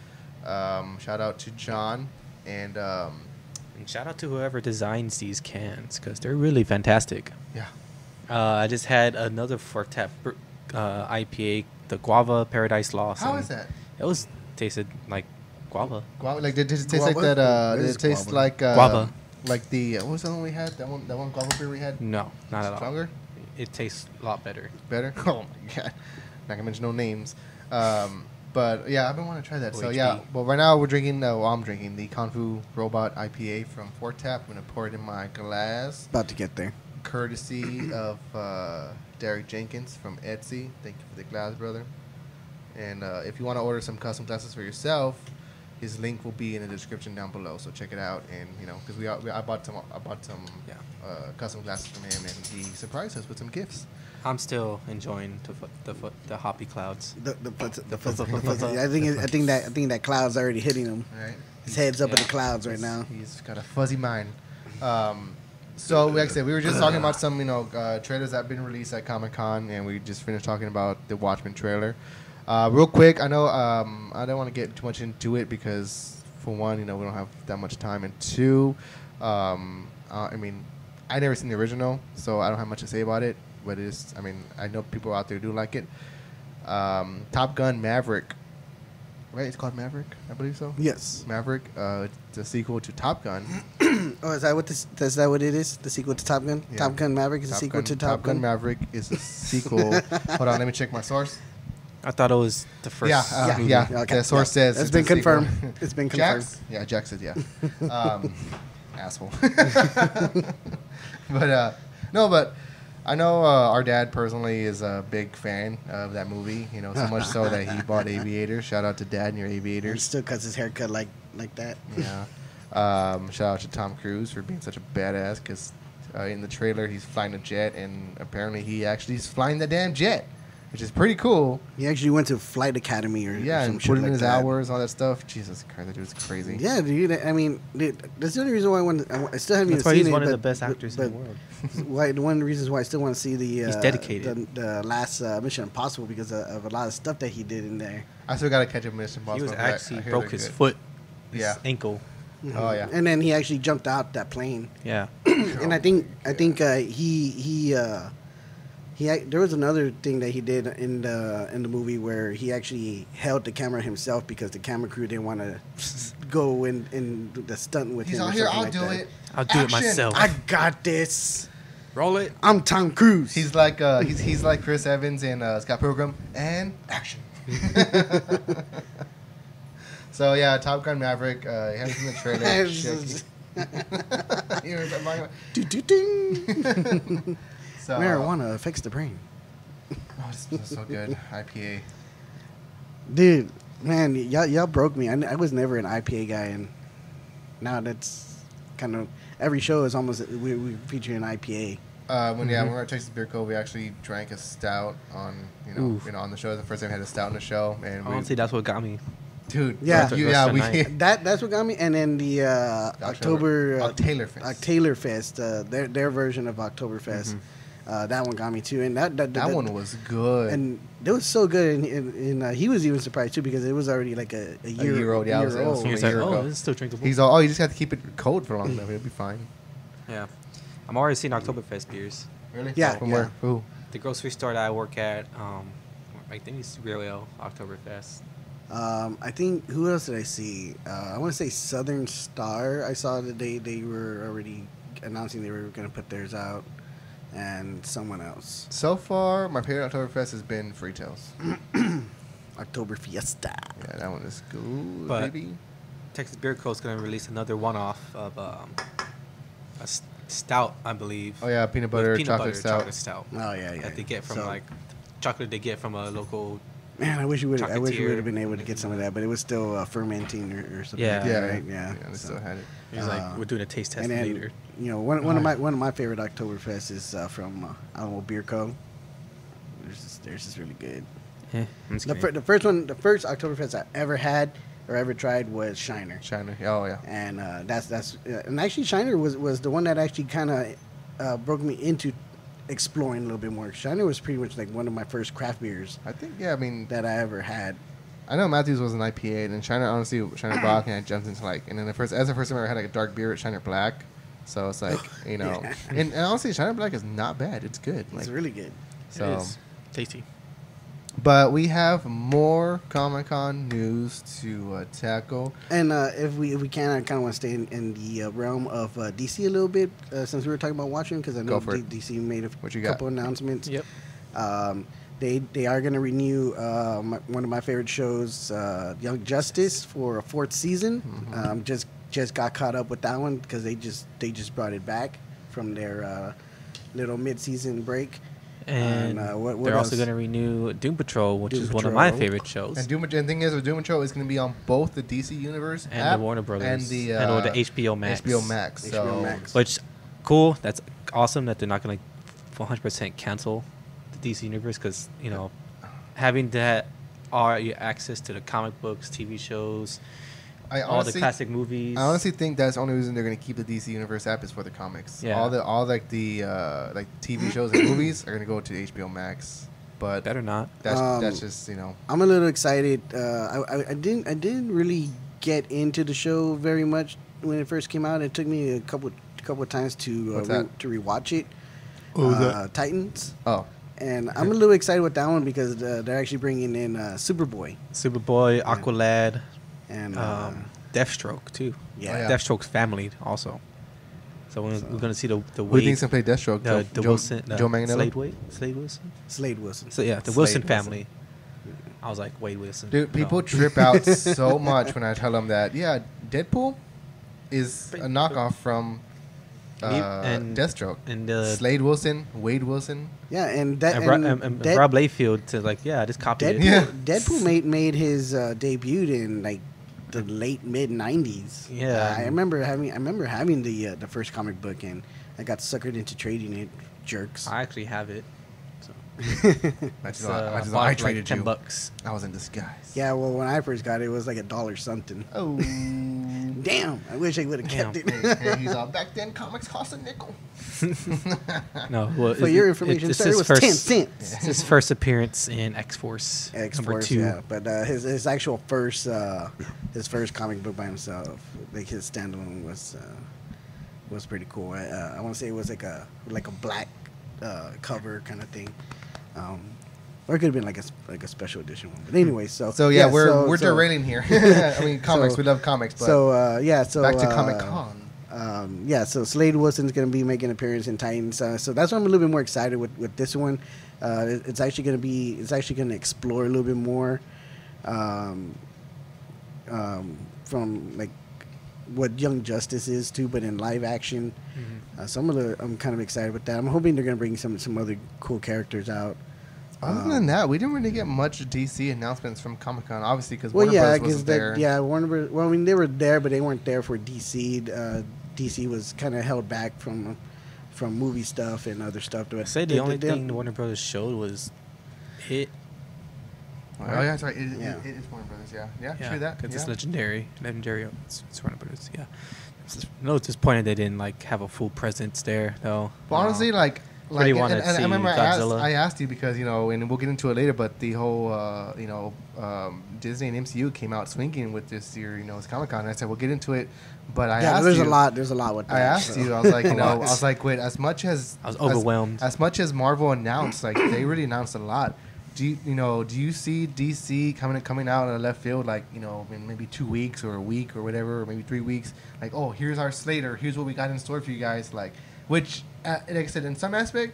Um, shout out to John and um, And shout out to whoever designs these cans because they're really fantastic. yeah, Uh, I just had another Fourth Tap uh, IPA, the Guava Paradise Lost. how and that? It was tasted like guava. Guava, like did, did it taste like that? Uh, did it taste guava? like uh, Guava. Like the uh, what was the one we had? That one, that one guava beer we had. No, not at all. Stronger? It tastes a lot better. better. Oh my god, not gonna mention no names. Um, but yeah, I've been wanting to try that. So yeah, well right now we're drinking. Uh, well, I'm drinking the Kung Fu Robot IPA from Fourth Tap. I'm gonna pour it in my glass, About to get there. courtesy of uh, Derek Jenkins from Etsy. Thank you for the glass, brother. And uh, if you want to order some custom glasses for yourself, his link will be in the description down below. So check it out. And you know, because we, are- we I bought some I bought some Yeah. uh, custom glasses from him, and he surprised us with some gifts. I'm still enjoying the fo- the fo- the hoppy clouds. The, the, fuzz- the, The fuzz- fuzz- the fuzz- fuzz- I think it, I think that I think that cloud's already hitting him. Right. His head's up in the clouds right now. He's got a fuzzy mind. Um, so, like I said, we were just talking about some, you know, uh, trailers that have been released at Comic Con, and we just finished talking about the Watchmen trailer. Uh, real quick, I know um, I don't want to get too much into it because, for one, you know, we don't have that much time, and two, um, uh, I mean, I never seen the original, so I don't have much to say about it. But it's, I mean, I know people out there do like it. Um, Top Gun Maverick, right? It's called Maverick, I believe so. Yes. Maverick, uh, it's a sequel to Top Gun. Oh, is that what this? Is that what it is? The sequel to Top Gun? Yeah. Top Gun Maverick is a Top sequel Gun, to Top, Gun. Maverick is a sequel. Hold on, let me check my source. I thought it was the first. yeah, uh, Yeah. yeah, Yeah, okay. The source Yeah. says It's it's been a sequel. confirmed. It's been confirmed. Jax? Yeah, Jack said yeah. Um, asshole. but uh, no, but I know uh, our dad personally is a big fan of that movie. You know, so much so that he bought Aviators. Shout out to Dad and your He still cuts his haircut like like that. Yeah. Um, shout out to Tom Cruise for being such a badass because uh, in the trailer he's flying a jet and apparently he actually is flying the damn jet. Which is pretty cool. He actually went to Flight Academy or Yeah, some and shit put in like his that. hours, all that stuff. Jesus Christ, that dude's crazy. Yeah, dude. I mean, dude, that's the only reason why I want. I, I still haven't That's even why seen he's it, one of but- the best actors but in the world. why one of the reasons why I still want to see the uh, He's dedicated. the, the last uh, Mission Impossible because of, of a lot of stuff that he did in there. I still gotta catch up with Mission He Impossible. was but I- actually I broke his good. foot, his Yeah. ankle. Oh yeah. and then he actually jumped out that plane. Yeah. and I think I think uh, he he uh, he there was another thing that he did in the in the movie where he actually held the camera himself because the camera crew didn't want to go in and do the stunt with He's him. or out here. something I'll like do that. it. I'll do it Action! myself. I got this. Roll it. I'm Tom Cruise. He's like uh, he's he's like Chris Evans in uh, Scott Pilgrim and action. so yeah, Top Gun Maverick. Uh, he has in the trailer. Shit. You know what I'm talking about? do, do, ding. So, Marijuana affects the brain. Oh, this this so good. IPA. Dude, man, y'all, y'all broke me. I, n- I was never an IPA guy, and now that's kind of every show is almost we, we feature an IPA. Uh, when yeah, Mhm. when we were at Texas Beer Co, we actually drank a stout on you know Oof. you know on the show. The first time we had a stout on the show, and we, Honestly, that's what got me. dude, Yeah. you, yeah, we. That that's what got me. And then the uh, October uh, Octalerfest. Octalerfest, uh, their their version of Oktoberfest. Uh, that one got me too, and that that, that one was good. and it was so good, and, and, and uh, he was even surprised too because it was already like a, a year, year old, yeah, it year was- was old. He was like, "Oh, ago. this is still drinkable." He's all, oh, you just have to keep it cold for a long enough. It'll be fine. yeah. I'm already seeing Oktoberfest beers. Really? Yeah, From yeah. where? Who? The grocery store that I work at, um, I think it's Real Ale Oktoberfest. Um, I think who else did I see? Uh, I want to say Southern Star. I saw that they they were already announcing they were going to put theirs out, and someone else. So far, my favorite Oktoberfest has been Freetail's. October Fiesta. Yeah, that one is good, But- baby. Texas Beer Co. is going to release another one-off of um, a s- stout, I believe. Oh yeah, peanut butter peanut chocolate butter stout. chocolate stout Oh yeah, yeah. that they get from So, like chocolate they get from a local. Man, I wish we would. I wish we would have been able to get some of that, but it was still uh, fermenting or, or something. Yeah. like Yeah, that, right? Yeah. they so- still had it. He's Uh, like, we're doing a taste test and then, later. you know, one, one of my Alright. one of my favorite Oktoberfest is uh, from uh, Alamo Beer Co. There's just, there's just really good. Yeah, The, fir- the first one, the first Oktoberfest I ever had or ever tried was Shiner, Shiner, Oh yeah. and uh, that's that's uh, and actually Shiner was was the one that actually kind of uh, broke me into exploring a little bit more. Shiner was pretty much like one of my first craft beers I think yeah. I mean, that I ever had. I know Matthews was an IPA, and then Shiner honestly Shiner Bock, and I jumped into like, and then the first as the first time I ever had like a dark beer at Shiner Black. So it's like you know, Yeah. and, and honestly, Shiner Black is not bad. It's good. Like, It's really good. so. it is tasty. But we have more Comic Con news to uh, tackle. And uh, if we if we can, I kind of want to stay in, in the uh, realm of uh, DC a little bit uh, since we were talking about watching because I know D- DC made a What you got? couple announcements. Yep. Um, they they are going to renew uh, my, one of my favorite shows, uh, Young Justice, for a fourth season. Mhm. Um, just just got caught up with that one because they just they just brought it back from their uh, little mid season break. And uh, what- what they're also going to renew Doom Patrol, which Doom is one of my favorite shows. And Doom and the thing is, with Doom Patrol is going to be on both the DC Universe And app the Warner Brothers. and the uh, And or the HBO Max. HBO Max. HBO Max. Which, cool. That's awesome that they're not going to 100% cancel the DC Universe because, you know, having that all your access to the comic books, TV shows, I all the classic movies. I honestly think that's the only reason they're going to keep the DC Universe app is for the comics. Yeah. All the all like the uh, like TV shows and movies are going to go to HBO Max. But better not. that's Um, that's just you know I'm a little excited. Uh, I, I, I didn't I didn't really get into the show very much when it first came out. It took me a couple couple of times to uh, re- that? to rewatch it. Oh, uh, Titans, oh and I'm a little excited with that one because uh, they're actually bringing in uh, Superboy Superboy, Aqualad, and uh, um, Deathstroke, too. yeah, Oh, yeah. Deathstroke's family, also. So we're, So- we're going to see the, the who do you Wade, think's going to play Deathstroke? the, Joe, the Joe, Wilson, the Joe Manganiello? Slade Wade? Slade Wilson? Slade Wilson. So, yeah, the Slade Wilson Wilson. family. I was like, Wade Wilson. Dude, No. people trip out so much when I tell them that. Yeah, Deadpool is a knockoff from uh, And- Deathstroke. and the Slade Wilson, Wade Wilson. Yeah, and that and, and, Ro- and, and Dead- Rob Liefeld to like, yeah, I just copied Deadpool, it. Yeah. Deadpool made made his uh, debut in like the late mid '90s. Yeah. Uh, I remember having I remember having the uh, the first comic book, and I got suckered into trading it. Jerks. I actually have it. So Imagine It's, I- uh, imagine bought I traded like ten you. bucks. I was in disguise. Yeah, well, when I first got it, it was like a dollar something. Oh. Damn, I wish I would have kept it. Hey, he's all back then. Comics cost a nickel. No, well, For your information, it's sir, it was first, ten cents. It's his first appearance in X Force X-Force, yeah, but uh, his his actual first uh, his first comic book by himself, like his standalone was uh, was pretty cool. I, uh, I want to say it was like a like a black uh, cover kind of thing, um, or it could have been like a like a special edition one. But anyway, so So yeah, we're so- we're so- derailing here. I mean, comics. So- we love comics, but So uh, yeah, so back to uh, Comic Con. um, yeah, so Slade Wilson's going to be making an appearance in Titans, uh, so that's why I'm a little bit more excited with, with this one. Uh, it- it's actually going to be, it's actually going to explore a little bit more um, um, from like what Young Justice is too, but in live action. Mhm. Uh, so I'm, a little, I'm kind of excited with that. I'm hoping they're going to bring some some other cool characters out. Other um, than that, we didn't really get much DC announcements from Comic Con, obviously, because Well, Warner yeah, Bros. because wasn't there. yeah, Warner. Bros. Well, I mean, they were there, but they weren't there for DC. Uh, DC was kind of held back from from movie stuff and other stuff. I say the They- only they- thing Warner Brothers showed was it. Oh yeah, that's right. It, Yeah. it, it is Warner Brothers. Yeah, yeah, Yeah, true that. because yeah. it's legendary. Legendary. It's, it's Warner Brothers. Yeah. No, It's just, a disappointed they didn't like have a full presence there though. But honestly, like, like, Really and, wanna and, and I see remember I asked, I asked you because you know, and we'll get into it later. But the whole, uh, you know, um, Disney and MCU came out swinging with this year, you know, it's Comic Con. And I said we'll get into it, but I yeah, asked there's you, a lot. There's a lot with that. I asked so. you, I was like, you know, I was like, wait, as much as I was overwhelmed. as, much as Marvel announced, like they really announced a lot. Do you, you know? Do you see DC coming coming out of left field, like you know, in maybe two weeks or a week or whatever, or maybe three weeks? Like, oh, here's our Slater. Here's what we got in store for you guys. Like, which, uh, like I said, in some aspect,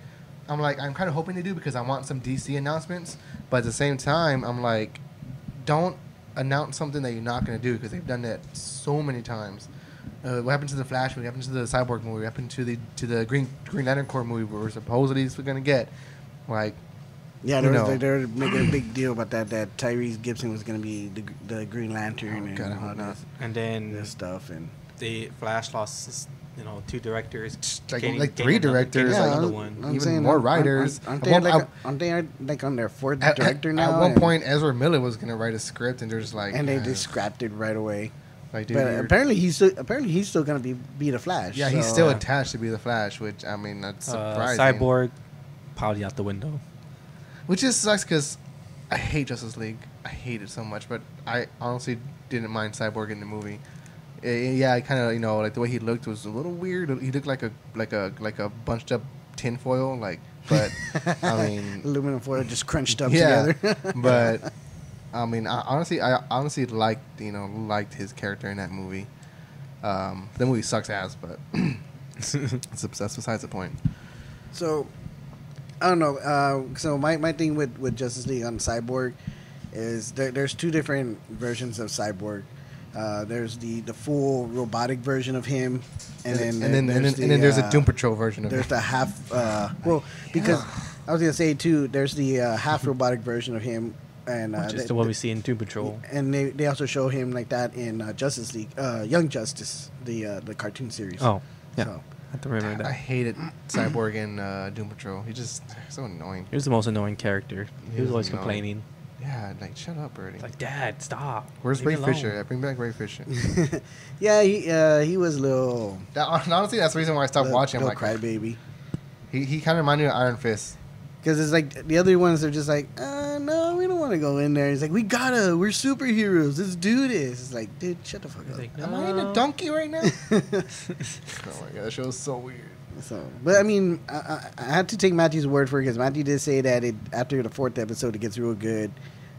I'm like, I'm kind of hoping to do because I want some DC announcements. But at the same time, I'm like, don't announce something that you're not going to do because they've done that so many times. Uh, what happened to the Flash movie? What happened to the Cyborg movie? What happened to the to the Green Green Lantern Corps movie? Where we're supposedly going to get like Yeah, you they know. were, they were making a big deal about that. That Tyrese Gibson was going to be the, the Green Lantern Oh, and God, all hope this, And then this stuff. And the Flash lost, his, you know, two directors, like gaining- like gaining three another- directors, gaining like another I'm- one. I'm even saying, more aren't- aren't- writers. Aren't, At they like, at- aren't they like on their fourth at, director at- now? At one point, Ezra Miller was going to write a script, and they're just like, and they uh, just scrapped it right away. like, dude, But apparently he's still apparently he's still going to be be the Flash. yeah, he's still uh, attached to be the Flash, which I mean that's Uh, surprising. Cyborg, probably out the window. which just sucks because I hate Justice League. I hate it so much, but I honestly didn't mind Cyborg in the movie. Eh, yeah, I kind of you know like the way he looked was a little weird. He looked like a like a like a bunched up tinfoil, like. But I mean, aluminum foil just crunched up yeah, together. but I mean, I, honestly, I honestly liked you know liked his character in that movie. Um, the movie sucks ass, but it's, that's besides the point. So, I don't know. Uh, so my, my thing with, with Justice League on Cyborg is there, there's two different versions of Cyborg. Uh, there's the, the full robotic version of him, and then and then and there's then, and then there's the, a uh, Doom Patrol version of him. There's it. the half. Uh, well, because I was gonna say too. There's the uh, half robotic version of him, and uh, Which is they- the one we see in Doom Patrol. and they, they also show him like that in uh, Justice League, uh, Young Justice, the uh, the cartoon series. Oh, yeah. So, I have to remember I hated Cyborg in uh, Doom Patrol. He just so annoying. He was the most annoying character. He He was was always annoying. complaining. Yeah, like shut up, Birdie. Like, Dad, stop. Where's Leave Ray. Fisher? Yeah, bring back Ray Fisher. yeah, he uh, he was a little, that, honestly, that's the reason why I stopped little, watching. I'm little like, crybaby. he, he kind of reminded me of Iron Fist. Because it's like the other ones are just like, uh, no, we don't want to go in there. It's like, we gotta, we're superheroes. Let's do this. It's like, dude, shut the fuck He's up. like, Am I in a donkey right now? oh my god, that show is so weird. So, but I mean, I, I, I had to take Matthew's word for it because Matthew did say that it after the fourth episode it gets real good.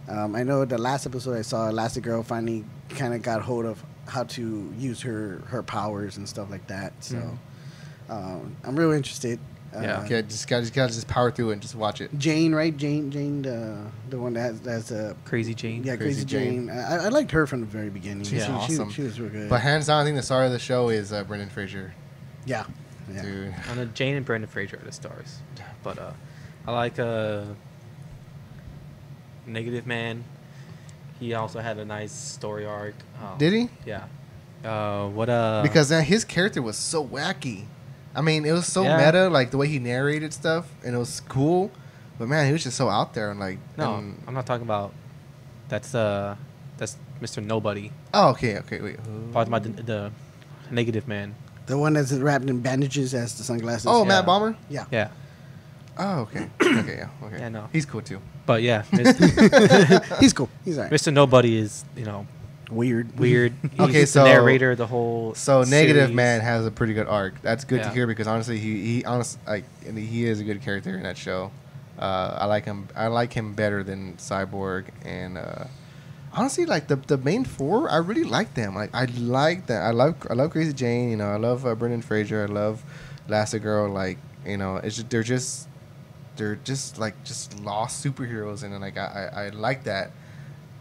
Um, I know the last episode I saw, Elastigirl finally kind of got hold of how to use her her powers and stuff like that. So, Mhm. um, I'm real interested. Uh, Yeah. Okay, just gotta just gotta just power through it and just watch it. Jane, right? Jane, Jane, the the one that has, that's a Crazy Jane. yeah, Crazy Crazy, Jane. Jane. I, I liked her from the very beginning. She's she, awesome. She, she was real good. But hands down, I think the star of the show is uh, Brendan Fraser. yeah, yeah. Dude, I know Jane and Brendan Fraser are the stars. But uh, I like uh, Negative Man. He also had a nice story arc. Um, did he? Yeah. Uh, what uh? because uh, his character was so wacky. I mean, it was so Yeah. meta, like the way he narrated stuff, and it was cool. But man, he was just so out there and like. No, and- I'm not talking about. That's uh, that's Mr. Nobody. oh, okay, okay, wait. who- Talking about the, the negative man. The one that's wrapped in bandages has the sunglasses. Oh, Yeah. Matt Bomer. yeah. Yeah, Oh, okay, okay, yeah, okay. Yeah, no. He's cool too. but yeah, Mr. He's cool. He's alright. Mr. Nobody is you know Weird. weird. He's Okay, the so- narrator of the whole. So negative series. man has a pretty good arc. That's good to Yeah. hear because honestly, he he honest like and he is a good character in that show. Uh, I like him. I like him better than Cyborg and uh, honestly, like the the main four, I really like them. Like I like that. I love I love Crazy Jane. You know, I love uh, Brendan Fraser. I love Girl. Like you know, it's just, they're just they're just like just lost superheroes, and then, like I I, I like that.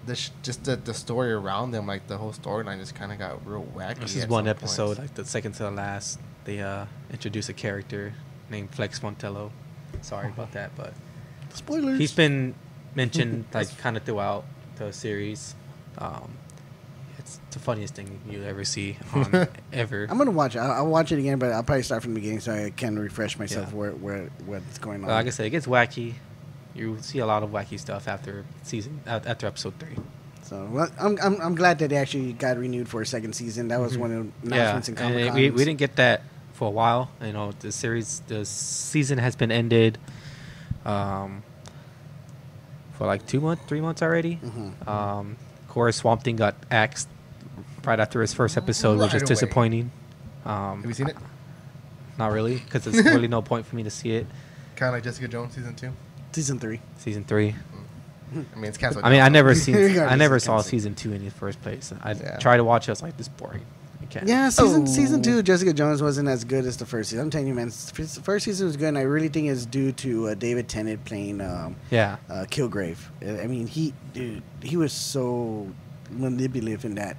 The sh- just the, the story around them, like the whole storyline, just kind of got real wacky. This is one episode, points. like the second to the last. They uh introduce a character named Flex Mentallo. Sorry about that, but Spoilers. he's been mentioned like kind of throughout the series. Um, it's the funniest thing you'll ever see on ever. I'm gonna watch it. I'll, I'll watch it again, but I'll probably start from the beginning so I can refresh myself Yeah. where, where what's going on. But like I said, it gets wacky. You see a lot of wacky stuff after season after episode three. so well, I'm, I'm I'm glad that they actually got renewed for a second season. That was Mhm. one of the Yeah, announcements in and Comic Con. we, we didn't get that for a while. You know, the series, the season has been ended um, for like two months, three months already. Mhm. Um, of course, Swamp Thing got axed right after his first episode, which is disappointing. Um, Have you seen it? Not really, because there's really no point for me to see it. Kind of like Jessica Jones season two. Season three. Season three. I mean, it's canceled. I mean, I never seen. I never saw season two in the first place. I Yeah. tried to watch it. I was like, this is boring. I. Yeah, season Oh. season two Jessica Jones wasn't as good as the first season. I'm telling you, man, the first season was good, and I really think it's due to uh, David Tennant playing um, Yeah. uh, Kilgrave. I I mean, he dude, he was so manipulative in that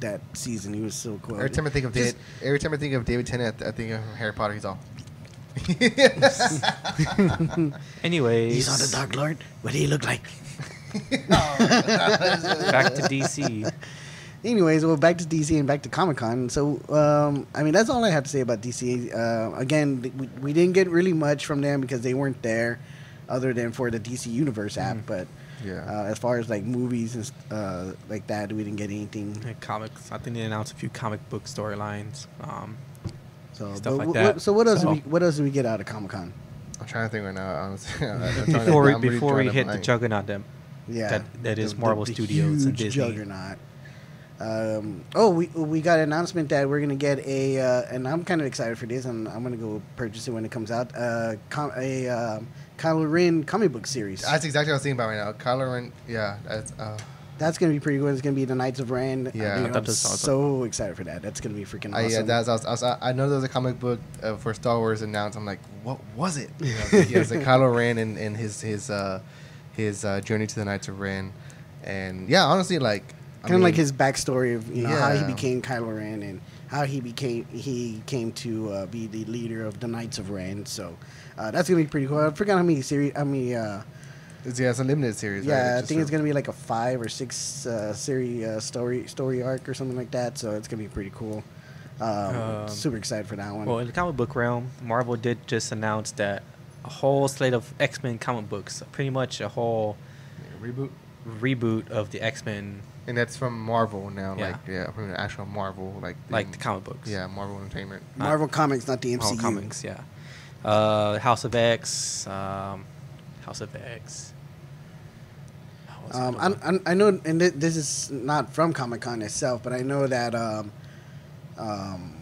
that season. He was so cool. Every time I think of Just- David, every time I think of David Tennant, I think of Harry Potter. He's all. Anyways, he's on the Dark Lord. What do he look like? back to DC. Anyways, well, back to DC and back to Comic Con. So, um, I mean, that's all I have to say about DC. Uh, again, we, we didn't get really much from them because they weren't there, other than for the DC Universe app. Mhm. But Yeah. uh, as far as like movies and uh, like that, we didn't get anything. And comics. I think they announced a few comic book storylines. Um, So, Stuff like wh- that. What, so what else? So- Did we, what else did we get out of Comic Con? I'm trying to think right now. Honestly, I'm to- before we, before we hit the blank. juggernaut, them. Yeah, That- that is Marvel Studios and Disney. Juggernaut. Um, oh, we we got an announcement that we're gonna get a, uh, and I'm kind of excited for this, and I'm gonna go purchase it when it comes out. Uh, com- a uh, Kylo Ren comic book series. That's exactly what I was thinking about right now. Kylo Ren. Yeah. That's. Uh, That's gonna be pretty good. It's gonna be the Knights of Ren. Yeah. Dude, I I'm thought this so excited for that. That's gonna be freaking I, yeah, awesome. that's, I, was, I, was, I know there was a comic book uh, for Star Wars announced. I'm like, what was it? You know, he has like Kylo Ren and, and his his uh, his uh, journey to the Knights of Ren, and yeah, honestly, like I kind of like mean, his backstory of you know how he became Kylo Ren and how he became he came to uh, be the leader of the Knights of Ren. So uh, that's gonna be pretty cool. I forgot how many series. I mean, uh, It's, yeah, it's a limited series. right? yeah, I think a- it's gonna be like a five or six uh, series uh, story story arc or something like that. So it's gonna be pretty cool. Um, Um, super excited for that one. Well, in the comic book realm, Marvel did just announce that a whole slate of X Men comic books, pretty much a whole reboot, reboot of the X Men, and that's from Marvel now. Yeah. Like yeah, from the actual Marvel, like like the comic books. Yeah, Marvel Entertainment. Marvel Comics, not the MCU. Marvel comics. Yeah. Uh, House of X. Um, House of X. Um. I, I, I know, and thi- this is not from Comic Con itself, but I know that um, um,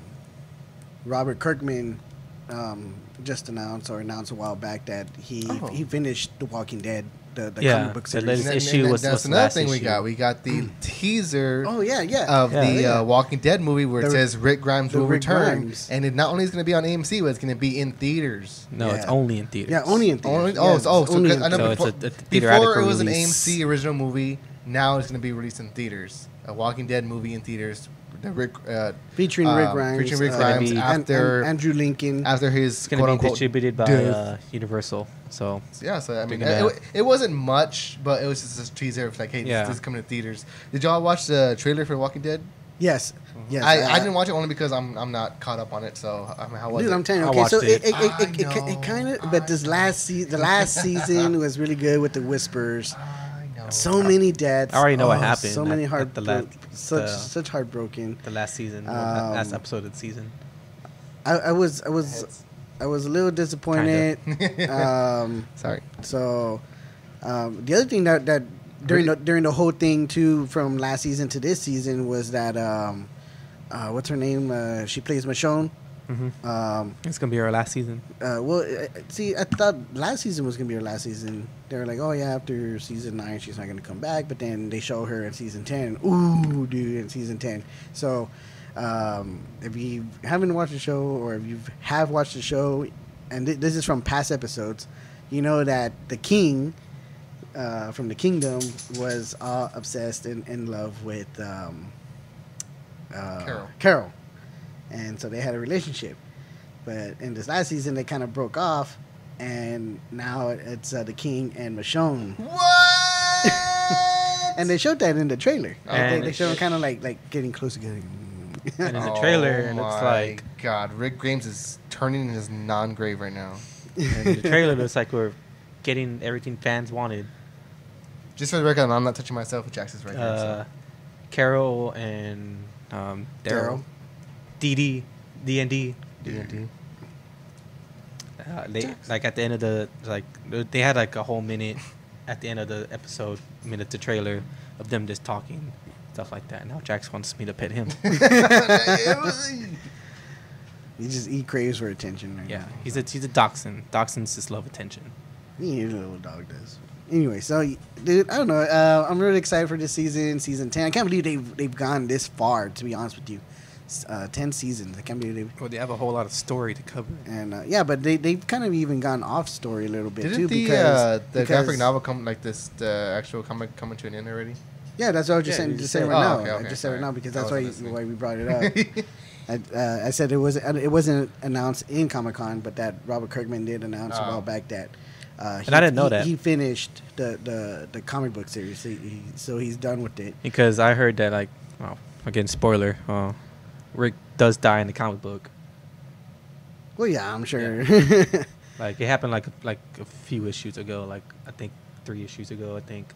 Robert Kirkman um, just announced or announced a while back that he Oh. he finished The Walking Dead, the, the Yeah, comic book the series. latest- And issue and was- that's was another last thing we got. We got the teaser oh yeah, yeah. of Yeah. the Yeah. uh, Walking Dead movie where it says Rick Grimes will Rick return, Grimes. and it not only is going to be on AMC, but it's going to be in theaters. no, it's only in theaters. yeah, only in theaters. Only, Yeah, oh, it's oh, so in I know So theaters. it's before, a- a before it was an release. AMC original movie. Now it's going to be released in theaters. A Walking Dead movie in theaters. The Rick, uh, featuring Rick um, Grimes, featuring Rick uh, Grimes be- and- after and Andrew Lincoln. after his It's going to be unquote distributed by uh, Universal. So Yeah, so I mean, it, it, it wasn't much, but it was just a teaser. It's like, hey, Yeah. this, this is coming to theaters. Did y'all watch the trailer for Walking Dead? Yes, yes. I, uh, I didn't watch it only because I'm I'm not caught up on it. So I mean, how was Dude, it? I'm telling you. I Okay, so watched it it. it, it, I it, it, kind of, but this last season, the last season was really good with the whispers. I know. So many deaths. I already know what Oh, happened So many heart, the la- such the- such heartbroken. The last season, Um, the last episode of the season. I, I was I was I was a little disappointed. um, Sorry. so um, the other thing that that during the during the whole thing too, from last season to this season, was that um, uh, what's her name? Uh, she plays Michonne. Hmm Um, It's gonna be our last season. uh, well, uh, see, I thought last season was gonna be her last season. They were like, "Oh yeah, after season nine, she's not gonna come back." But then they show her in season ten. Ooh, dude, in season ten. So, um, if you haven't watched the show, or if you have watched the show, and th- this is from past episodes, you know that the king uh, from the kingdom was all obsessed and in love with um, uh, Carol. Carol, and so they had a relationship. But in this last season, they kind of broke off, and now it's uh, the king and Michonne. What? And they showed that in the trailer. Oh, Like, they, And they showed sh- kind of like like getting close together. And in the trailer, it oh looks my like God, Rick James is turning in his non-grave right now. and the trailer looks like we're getting everything fans wanted. Just for the record, I'm not touching myself. With Jackson's right Uh, there. Carol and um, Daryl, Daryl. DD, D and D. D&D. Uh, they like at the end of the like they had like a whole minute at the end of the episode, minute the trailer of them just talking stuff like that. Now Jax wants me to pet him. He just he craves for attention. Right yeah, now. he's a he's a dachshund. Dachshunds just love attention. He a little dog does. Anyway, so dude, I don't know. Uh, I'm really excited for this season, season ten. I can't believe they've they've gone this far. To be honest with you, S- uh, ten seasons. I can't believe they've. Well, they have a whole lot of story to cover. And uh, yeah, but they they've kind of even gone off story a little bit Didn't too the because uh, the because- graphic novel come like this? The actual comic coming to an end already? Yeah, that's what I was just Yeah, saying. just just saying right Oh, now. okay, I okay, just said right now because that's why you, why we brought it up. I, uh, I said it was it wasn't announced in Comic Con, but that Robert Kirkman did announce a Oh. while back that. Uh, And I didn't know he, that. he finished the, the, the comic book series, so, he, so he's done with it. Because I heard that like, oh, again spoiler. Uh, Rick does die in the comic book. Well, yeah, I'm sure. Like it happened like like a few issues ago. Like I think three issues ago. I think.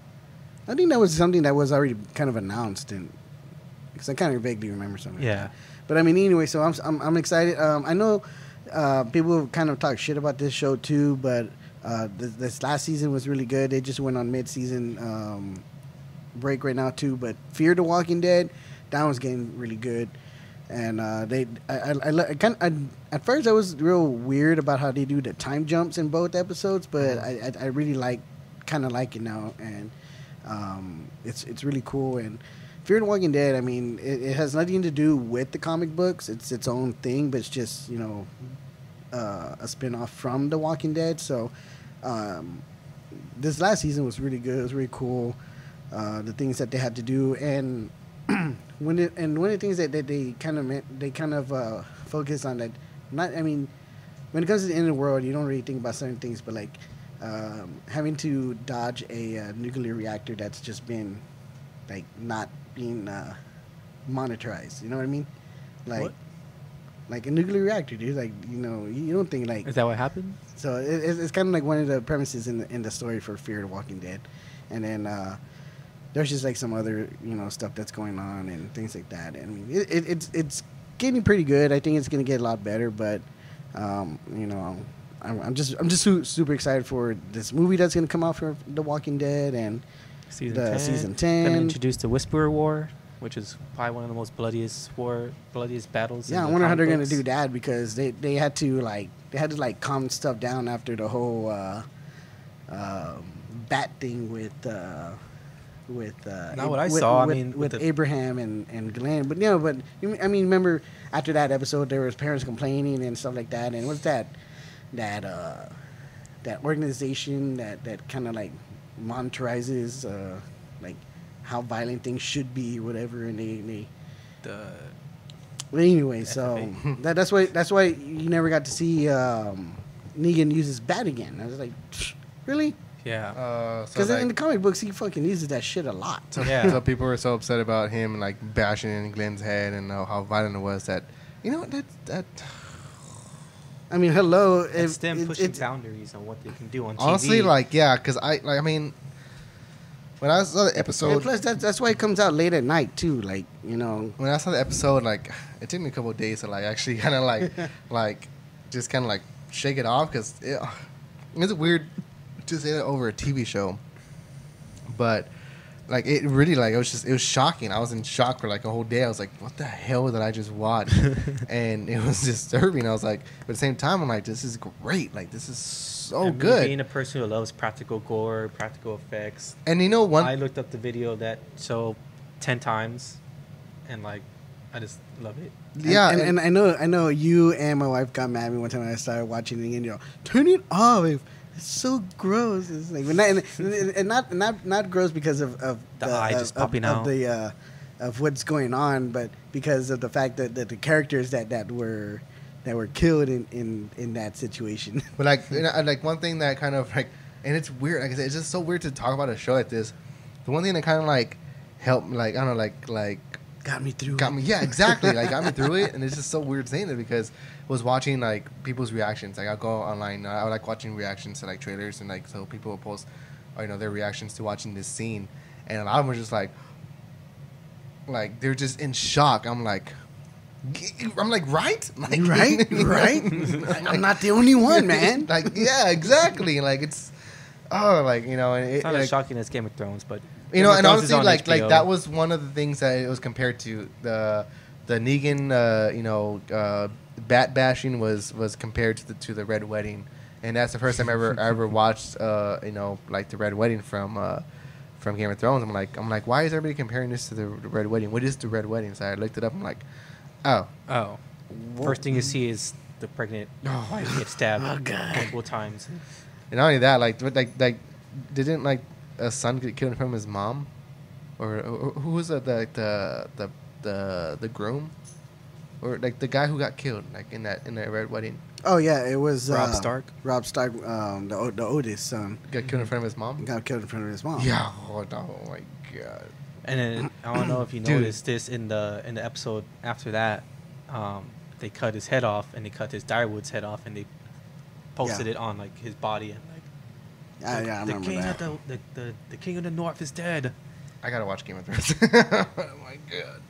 I think that was something that was already kind of announced, and because I kind of vaguely remember something. Yeah. But I mean, anyway, so I'm I'm, I'm excited. Um, I know uh, people kind of talk shit about this show too, but uh, this, this last season was really good. They just went on mid-season um, break right now too. But Fear the Walking Dead, that one's getting really good. And uh, they, I, I, I, kind I, at first I was real weird about how they do the time jumps in both episodes, but I, I, I really like, kind of like it now, and um, it's it's really cool. And Fear the Walking Dead, I mean, it, it has nothing to do with the comic books. It's its own thing, but it's just you know uh, a spin off from The Walking Dead. So um, this last season was really good. It was really cool. Uh, the things that they had to do, and when it, and one of the things that, that they kind of meant, they kind of uh, focus on that. Not, I mean, when it comes to the end of the world, you don't really think about certain things, but like um, having to dodge a uh, nuclear reactor that's just been like not being uh, monitorized. You know what I mean? Like, What? like a nuclear reactor, dude. Like, you know, you you don't think like Is that what happened? so it, it's, it's kind of like one of the premises in the in the story for Fear the Walking Dead, and then uh, there's just like some other you know stuff that's going on and things like that. And I mean, it, it, it's it's getting pretty good. I think it's gonna get a lot better, but um, you know, I'm, I'm just I'm just su- super excited for this movie that's gonna come out for The Walking Dead and Season The 10. season Gonna 10. introduce the Whisperer War, which is probably one of the most bloodiest war, bloodiest battles. yeah, I wonder how they're gonna do that because they they had to like they had to like calm stuff down after the whole uh, um, bat thing with uh, with uh, Not what I with, saw, I mean, with, with Abraham and and Glenn. But no, but I mean, remember after that episode, there was parents complaining and stuff like that. And what's that that uh, that organization that that kind of like monitorizes uh, like how violent things should be, whatever, and they they The but anyway, so that, that's why that's why you never got to see um, Negan use his bat again. I was like, really? Yeah. Uh, so Because in the comic books, he fucking uses that shit a lot. so, Yeah. so people were so upset about him like bashing in Glenn's head and how, how violent it was that you know what that that I mean, hello. it's If, them it- pushing it's- boundaries on what they can do on TV. honestly like yeah because I like I mean when I saw the and episode plus, that's, that's why it comes out late at night, too. Like, you know. when I saw the episode, like it took me a couple of days to like actually kind of like like just kind of like shake it off because it, it's a weird to say that over a TV show, but like it really like it was just it was shocking. I was in shock for like a whole day. I was like, what the hell did I just watch? and it was disturbing. I was like, but at the same time, I'm like, this is great. Like this is so And good. Being a person who loves practical gore, practical effects, and you know one I looked up the video that show ten times, and like, I just love it. Yeah, and, and- and I know, I know you and my wife got mad at me one time when I started watching it, and you know, turn it off. It's so gross. It's like, but not, and, and not, not, not gross because of, of The eye of- just popping of out. the, uh, of what's going on, but because of the fact that, that the characters that, that were that were killed in, in, in that situation. But like, you know, like one thing that kind of like, and it's weird. Like I said, it's just so weird to talk about a show like this. The one thing that kind of like helped, like I don't know, like like got me through. got me. Yeah, exactly. like got me through it, and it's just so weird saying it because I was watching like people's reactions. Like I'll go online. I like watching reactions to like trailers and like so people will post, you know, their reactions to watching this scene, and a lot of them were just like, like they're just in shock. I'm like. I'm like, right? Like, right, right. I'm not the only one, man. like, yeah, exactly. Like, it's, oh, like you know, and it, It's not like, as shocking as Game of Thrones, but you know, and honestly, on like, like that was one of the things that it was compared to the the Negan, uh, you know, uh, bat bashing was was compared to the to the Red Wedding, and that's the first time I ever I ever watched, uh, you know, like the Red Wedding from. Uh, from Game of Thrones, I'm like, I'm like, why is everybody comparing this to the Red Wedding? What is the Red Wedding? So I looked it up. I'm like, oh, oh, first thing you see is the pregnant Oh. wife get stabbed Oh, multiple times. And not only that, like, what- like, like, didn't like a son get killed from his mom, or, or who was the the the the the, the groom, or like the guy who got killed, like in that in that red wedding, Oh yeah, it was Rob uh, Stark? Rob Stark, um, the O- the Otis son, got killed in front of his mom. got killed in front of his mom. Yeah. Oh, no, oh my god. And then I don't know if you noticed this in the in the episode after that, um, they cut his head off and they cut his direwolf's head off and they posted Yeah. it on like his body and like yeah, yeah, I the remember king that. of the, the, the the king of the north is dead. I gotta watch Game of Thrones. oh my god.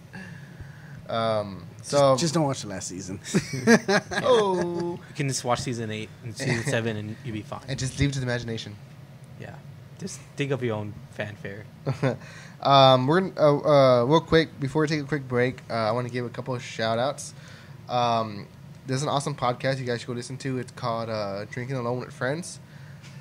Um. So just, just don't watch the last season. oh, You can just watch season eight and season seven and you'll be fine. and just leave it to the imagination. Yeah, just think of your own fanfare. um, we're gonna, uh, uh, real quick before we take a quick break. Uh, I want to give a couple of shout outs. Um, there's an awesome podcast you guys should go listen to. It's called uh, Drinking Alone with Friends.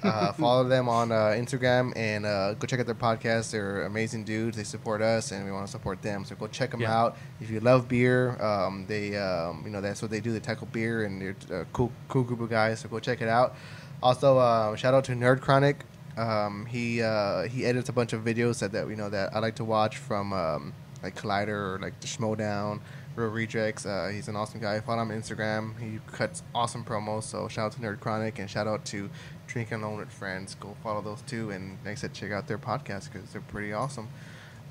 Uh, follow them on uh, Instagram and uh, go check out their podcast. They're amazing dudes. They support us, and we want to support them. So go check them Yeah. out. If you love beer, um, they um, you know that's what they do. They tackle beer, and they're a cool cool group of guys. So go check it out. Also, uh, shout out to Nerd Chronic. Um, he uh, he edits a bunch of videos that, that you know that I like to watch from um, like Collider or like the Schmoedown, Reel Rejects. Uh, he's an awesome guy. Follow him on Instagram. He cuts awesome promos. So shout out to Nerd Chronic and shout out to Drinking Alone with Friends. Go follow those two and like I said, check out their podcast because they're pretty awesome.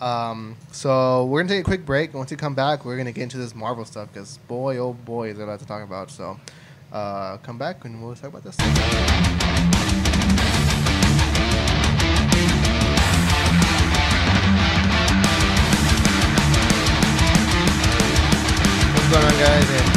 Um, so we're gonna take a quick break. Once we come back, we're gonna get into this Marvel stuff because boy, oh boy, is there a lot to talk about. So uh, come back and we'll talk about this. What's going on, guys?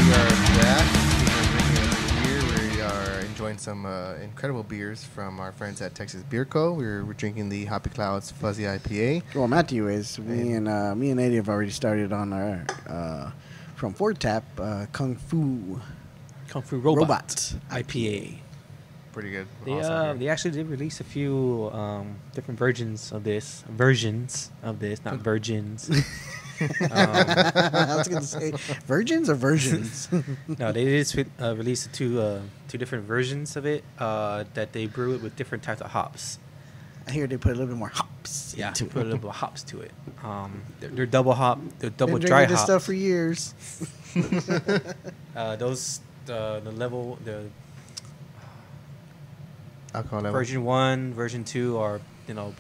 Enjoying some uh, incredible beers from our friends at Texas Beer Co. We're, we're drinking the Hoppy Clouds Fuzzy IPA. well, Matthew is me and uh, me and Eddie have already started on our uh, from Fourth Tap uh, Kung Fu Kung Fu Robot, Robot. IPA. Pretty good. They Awesome uh, they actually did release a few um, different versions of this versions of this, not virgins. um, I was gonna say virgins or virgins. no, they did swi- uh, release two uh, two different versions of it uh, that they brew it with different types of hops. I hear they put a little bit more hops. Yeah, into to put a little bit of hops to it. Um, they're, they're double hop, they're double Been dry drinking this hops. stuff for years. Uh, those the the level the Alcohol level. version one, version two are you know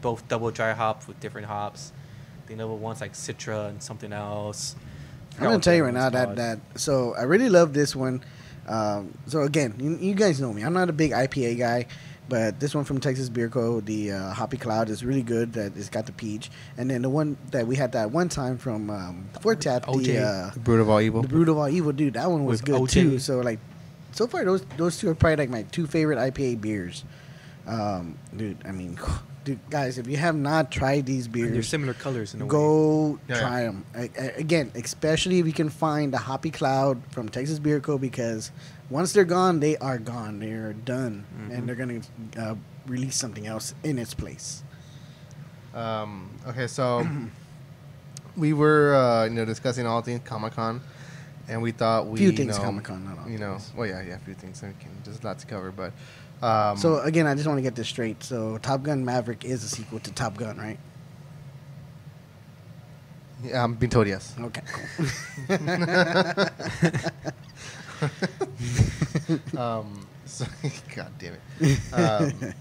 both double dry hop with different hops. You know the number one's like Citra and something else. I'm gonna tell you right now that that so I really love this one. Um, so again, you, you guys know me. I'm not a big IPA guy, but this one from Texas Beer Co. The uh, Hoppy Cloud is really good. That it's got the peach, and then the one that we had that one time from um, Fourth Tap, the uh, The brood of all evil. the Brood of All Evil, dude. That one was With good OJ. too. So like, so far those those two are probably like my two favorite IPA beers. Um, dude, I mean, dude, guys, if you have not tried these And they're similar colors in a go Yeah. try them again especially if you can find the hoppy cloud from texas beer co because once they're gone they are gone they're done Mhm. and they're gonna uh, release something else in its place Um, okay, so we were uh, you know discussing all things Comic Con, and we thought we Few things you know, not all You know, things. well, yeah, yeah, a few things. So we can, there's a lot to cover, but um, so again i just want to get this straight so top gun maverick is a sequel to top gun right yeah, I'm being told yes. okay Cool. um, so, God damn it. Um,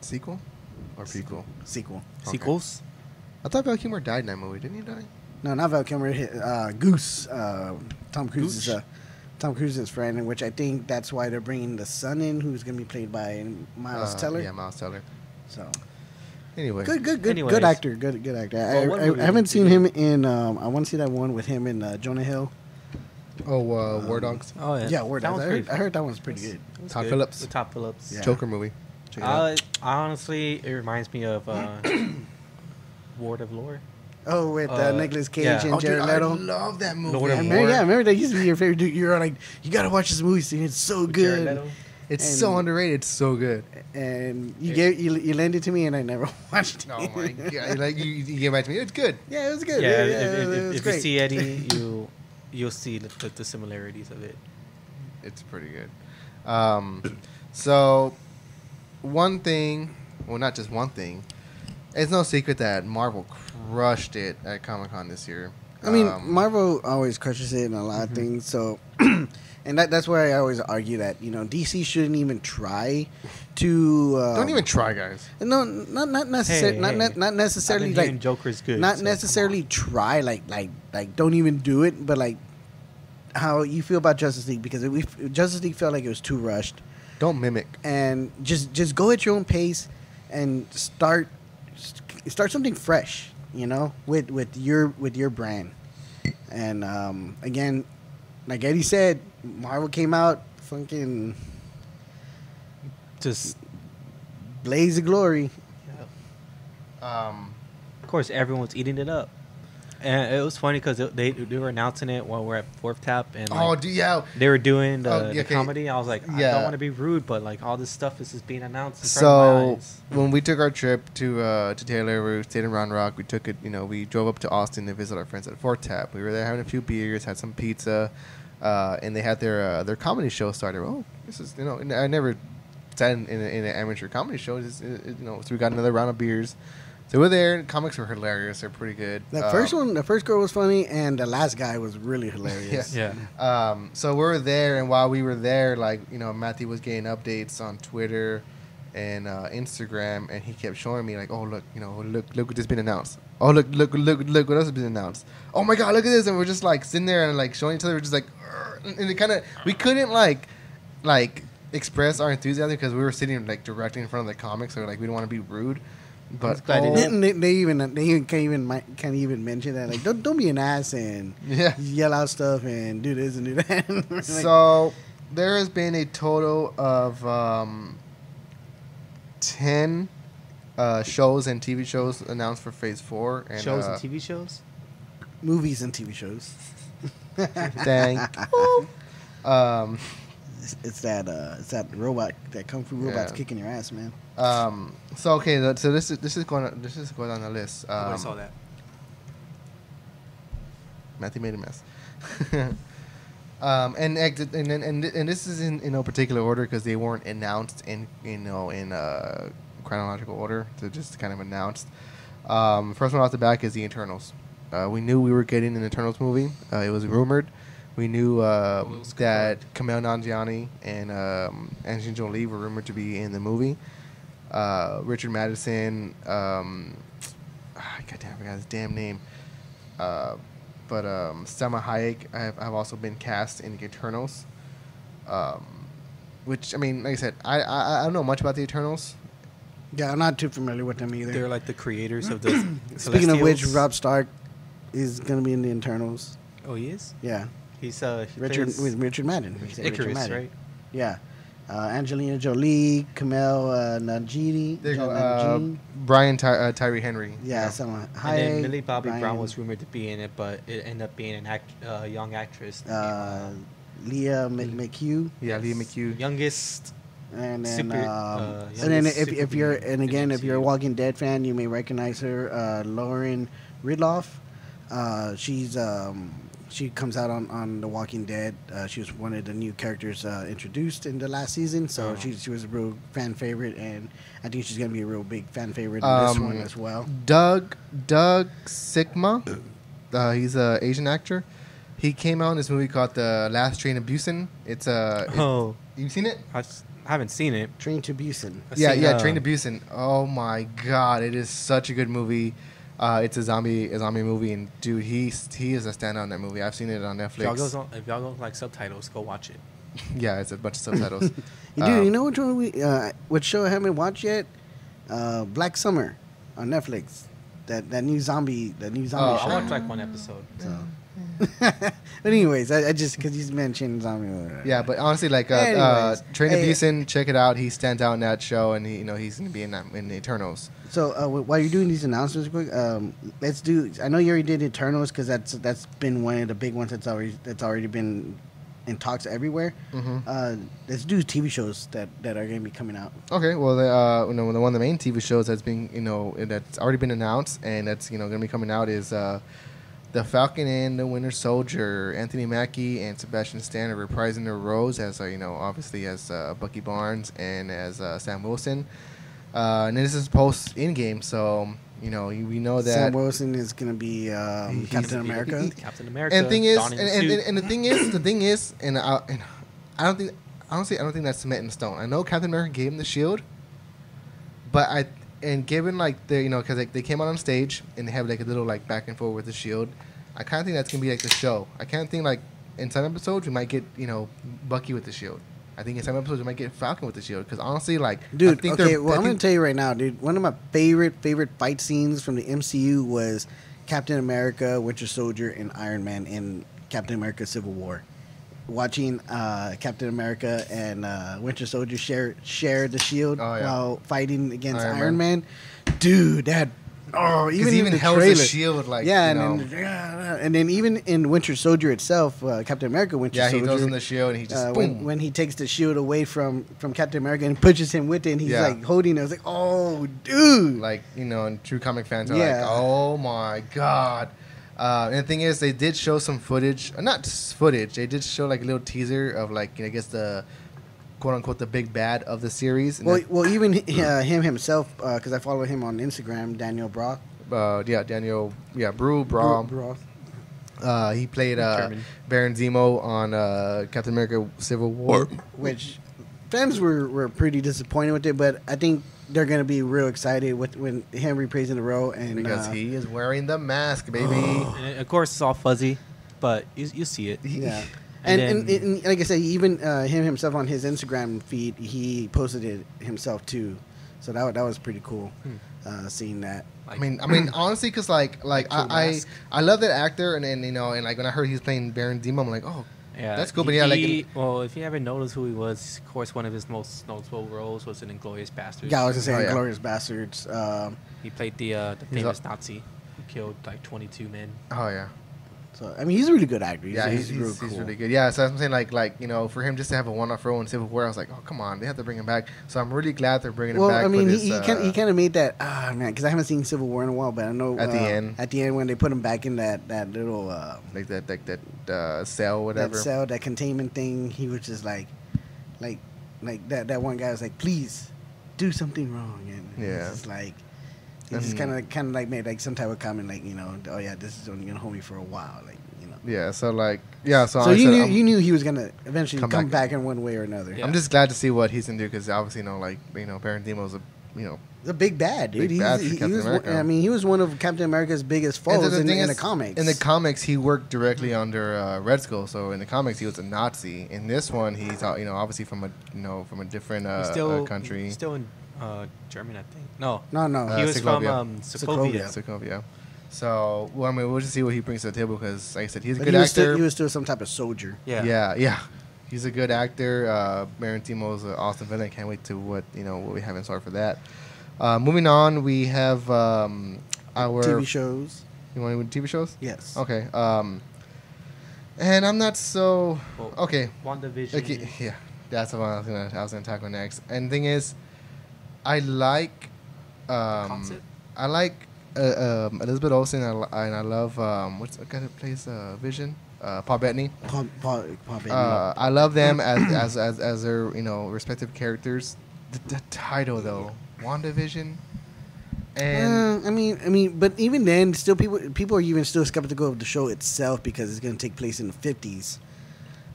sequel or prequel? sequel Okay. Sequels. I thought Val Kilmer died in that movie. Didn't he die? no not val kilmer hit, uh, goose uh, tom cruise's Goose? uh, tom cruise's friend in which i think that's why they're bringing the son in who's gonna be played by miles Uh, teller Yeah, Miles Teller. so Anyway, Good, good, good, Anyways. good actor. Good, good actor. Well, I, I, I haven't seen him in. Um, I want to see that one with him and uh, Jonah Hill. oh, uh, War Dogs, Oh yeah. Yeah, Word That Dogs. I heard, I heard that one's pretty good. It was Todd good. Phillips. The Todd Phillips. Yeah. Joker movie. Check it. Uh, honestly, it reminds me of uh, Ward of Lore. Oh, with uh, Uh, Nicolas Cage yeah. and Oh, dude, Jared I Leto. love that movie. Lord I of remember, War. yeah, I remember that used to be your favorite dude. You're like, you gotta watch this movie scene. It's so With Jared good. Leto. It's And- so underrated. It's so good. And you Yeah. gave you, you lent it to me, and I never watched it. Oh my god! Like you, you gave back to me. It's good. yeah, it was good. Yeah, Yeah, if, yeah, if, it if, was if you see Eddie, you you'll see the, the, the similarities of it. It's pretty good. Um, so one thing, well, not just one thing. It's no secret that Marvel crushed it at Comic Con this year. I mean, Um, Marvel always crushes it in a lot of Mhm. things. So, and that, that's why I always argue that you know DC shouldn't even try to. Uh, Don't even try, guys. No, not not necessarily. Hey, not, hey. not not I've necessarily been like hearing Joker's good. not so necessarily try like like like don't even do it, but like how you feel about Justice League because we Justice League felt like it was too rushed, Don't mimic. and just just go at your own pace and start start something fresh, you know, with with your with your brand. And um, again, like Eddie said, Marvel came out fucking. Just blaze of glory. Um, of course, everyone's eating it up, and it was funny because they they were announcing it while we're at Fourth Tap, and like, oh, do yeah. they were doing the, Oh, the comedy. I was like, I Yeah. don't want to be rude, but like all this stuff is just being announced. In front of my So eyes. when we took our trip to uh, to Taylor, we stayed in Round Rock. We took it, you know, we drove up to Austin to visit our friends at Fourth Tap. We were there having a few beers, had some pizza, uh, and they had their uh, their comedy show started. Oh, this is you know, I never sat in, in, a, in an amateur comedy show. It- you know, so we got another round of beers. So we're there. Comics were hilarious. They're pretty good. The Um, first one, the first girl was funny, and the last guy was really hilarious. yeah, Um, so we were there, and while we were there, like you know, Matthew was getting updates on Twitter and uh, Instagram, and he kept showing me like, "Oh look, you know, look, look what has been announced. Oh look, look, look, look what else has been announced. Oh my God, look at this!" And we're just like sitting there and like showing each other, we're just like, "Arr," and it kind of we couldn't like like express our enthusiasm because we were sitting like directly in front of the comics, so like we don't want to be rude. But glad they oh, They, they, they even they even can't even can't even mention that like don't don't be an ass and yeah. yell out stuff and do this and do that. Like, so there has been a total of um, 10 uh, shows and TV shows announced for Phase 4. And, shows uh, and TV shows. movies and TV shows. Thank you. Um, It's, it's that uh, it's that robot that kung fu robot's Yeah. kicking your ass, man. Um, so okay, so this is this is going this is going on the list. Oh, I Um, saw that. Matthew made a mess. um, and, exit- and and and and this is in, in no particular order because they weren't announced in you know in uh, chronological order. They're just kind of announced. Um, first one off the back is the Eternals. Uh, we knew we were getting an Eternals movie. Uh, it was rumored, We knew uh, Well, it was that Kumail Nanjiani and um, Angelina Jolie were rumored to be in the movie. Uh, Richard Madison, um, ah, God damn, I forgot his damn name. Uh, but um, Salma Hayek have, have also been cast in the Eternals. Um, which I mean, like I said, I, I I don't know much about the Eternals. Yeah, I'm not too familiar with them either. They're like the creators of the. Speaking of which, Rob Stark is gonna be in the internals. Oh, he is. Yeah, He's uh. He Richard with Richard Madden. We Richard Madden. right? Yeah, uh, Angelina Jolie, Kumail uh, Najidi, There you go. Jan- Uh, Brian Ty- uh, Tyree Henry. yeah, Yeah. someone. And Hi, then Millie Bobby Brown was rumored to be in it, but it ended up being an act, uh, young actress. uh, Leah M- McHugh, Yeah, Lia McHugh. youngest. and then Super- um, uh, and then if, if you're and again if you're a Walking Dead fan, you may recognize her, uh, Lauren Ridloff. Uh, she's um, she comes out on, on The Walking Dead. Uh, she was one of the new characters uh, introduced in the last season, so Oh. she she was a real fan favorite, and I think she's gonna be a real big fan favorite in this Um, one as well. Doug Doug Sigma. Uh, he's a Asian actor. He came out in this movie called The Last Train of Busan. It's uh, it- Oh, you seen it? I s- I haven't seen it. Train to Busan. I've yeah, seen, yeah, uh, Train to Busan. Oh my god, it is such a good movie. Uh, it's a zombie a zombie movie, and dude, he he is a standout in that movie. I've seen it on If y'all, goes Netflix. on, if y'all don't like subtitles, go watch it. yeah, it's a bunch of subtitles. You, dude, Um, you know which one we uh, which show I haven't watched yet? Uh, Black Summer on Netflix. That that new zombie that new zombie Oh, show. I watched like one episode. So. but anyways, I, I just because you mentioned zombie. Yeah, but honestly, like uh, uh, Train to hey- Busan, check it out. He stands out in that show, and he, you know, he's gonna be in that in the Eternals. So uh, while you're doing these announcements, quick, um, let's do. I know you already did Eternals because that's that's been one of the big ones that's already that's already been in talks everywhere. hmm Uh, let's do TV shows that that are going to be coming out. Okay, well, the, uh, you know, the one of the main TV shows that's been, you know, that's already been announced and that's, you know, going to be coming out is uh, The Falcon and the Winter Soldier. Anthony Mackie and Sebastian Stan are reprising their roles as, uh, you know, obviously as uh, Bucky Barnes and as uh, Sam Wilson. Uh, and this is post Endgame, so, you know, we know that. Sam Wilson is going to be um, He's- Captain he- America. he- Captain America. and the thing is, and, the and, and, and the thing is, the thing is, and I, and I don't think, honestly, I don't think that's cement in stone. I know Captain America gave him the shield, but I, and given like the, you know, because like, they came out on stage and they have like a little like back and forth with the shield. I kind of think that's gonna be like the show. I kind of think like in some episodes we might get you know Bucky with the shield. I think in some episodes we might get Falcon with the shield because honestly, like I Dude, think okay, well, I I'm gonna tell you right now, dude. One of my favorite, favorite fight scenes from the MCU was Captain America, Winter Soldier, and Iron Man in Captain America Civil War. Watching uh, Captain America and uh, Winter Soldier share share the shield Oh, yeah. while fighting against Iron Iron, Man. Dude, that oh, even even the held trailer, the shield like yeah, you and know, then, and then even in Winter Soldier itself, uh, Captain America Winter yeah, he Soldier, throws in the shield and he just uh, boom. when, when he takes the shield away from from Captain America and pushes him with it, and he's Yeah. like holding it. I was like, oh, dude. like you know, and true comic fans are Yeah. like, "Oh my god!" Uh, and the thing is, they did show some footage, uh, not just footage. They did show like a little teaser of like I guess the quote unquote the big bad of the series. And well, that- well, even uh, him himself, because I follow him on Instagram, Daniel Brock. uh, yeah, Daniel, yeah, Brew, Braum. Brock. Uh, he played uh, Baron Zemo on uh, Captain America: Civil War. which fans were, were pretty disappointed with it, but I think they're gonna be real excited with when him reprising the role and because uh, he is wearing the mask, baby. And of course, it's all fuzzy, but you, you see it. yeah. And And, and, then- and like I said, even uh, him himself on his Instagram feed, he posted it himself too. So that that was pretty cool, Hmm. uh, seeing that. I mean, I mean, honestly, because like, like I, I. I love that actor, and then you know, and like when I heard he's playing Baron Zemo, I'm like, oh, Yeah, That's cool, but yeah, like- he- well, if you haven't noticed who he was, of course, one of his most notable roles was in *Inglourious Basterds*. Yeah, I was gonna say Oh, yeah. Glorious Bastards. Um, he played the uh, the famous a- Nazi who killed like 22 men. oh yeah. So I mean, he's a really good actor. He's, yeah, he's, he's, real he's, he's cool. really good. Yeah, so I'm saying like like you know for him just to have a one-off role in Civil War, I was like, oh come on, they have to bring him back. So I'm really glad they're bringing Well, him back. I mean, this, he uh, kind he kind of made that ah man because I haven't seen Civil War in a while, but I know At the uh, end. at the end when they put him back in that that little uh, like that like that uh, cell whatever. that cell that containment thing, he was just like like like that that one guy was like, please do something wrong, and Yeah. it's like. He just kind of, kind of like made like some type of comment, like you know, oh yeah, this is only gonna hold me for a while, like you know. yeah. So like, yeah. So, So you knew I'm, you knew he was gonna eventually Come come, back. back. in one way or another. Yeah. I'm just glad to see what he's gonna do because obviously, you know, like you know, Baron Zemo's a you know. He's a big bad dude. Big He's- bad for he, he Captain was. one- I mean, he was one of Captain America's biggest And foes the in, thing in the comics. In the comics, he worked directly under uh, Red Skull. So in the comics, he was a Nazi. In this one, he's uh, you know obviously from a you know from a different uh, still uh, country. Still in uh, Germany, I think. No, no, no. Uh, he was Sokovia. from um, Sokovia. Sokovia. Sokovia. So well, I mean, we'll just see what he brings to the table because, like I said, he's a but good he was, actor. still, he was still some type of soldier. Yeah. yeah, yeah. He's a good actor. Uh, Baron Zemo's an awesome villain. Can't wait to what you know what we have in store for that. Uh, moving on, we have um, our TV shows. You want to do TV shows? Yes. Okay. Um, and I'm not so Well, okay. WandaVision. Okay, yeah, that's what I was gonna I was gonna tackle next. And thing is, I like um, Concept? I like uh, um, Elizabeth Olsen and I, and I love um, what's the guy that plays uh, Vision? Uh, Paul Bettany. Paul, Paul, Paul Bettany. Uh, I love them as, as as as their you know respective characters. The, the title though, WandaVision, and Uh, I mean, I mean, but even then, still people people are even still skeptical of the show itself because it's going to take place in the fifties.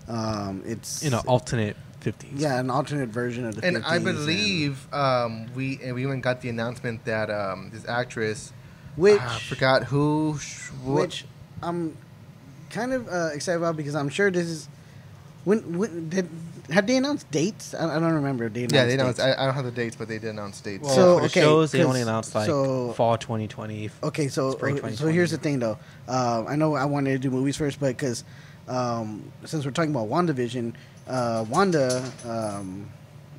Um, it's in an alternate 50s. yeah, an alternate version of the. and 50s I believe um, we and we even got the announcement that um, this actress, which I forgot who, sh- which I'm kind of uh, excited about because I'm sure this is when when did have they announced dates? I, I don't remember. if They announced yeah, they announced. dates. I, I don't have the dates, but they did announce dates. Well, So, for the okay, shows, they only announced like so- fall 2020. Okay, so Spring uh, so here's the thing though. Um, I know I wanted to do movies first, but because um, since we're talking about WandaVision, uh, Wanda, um,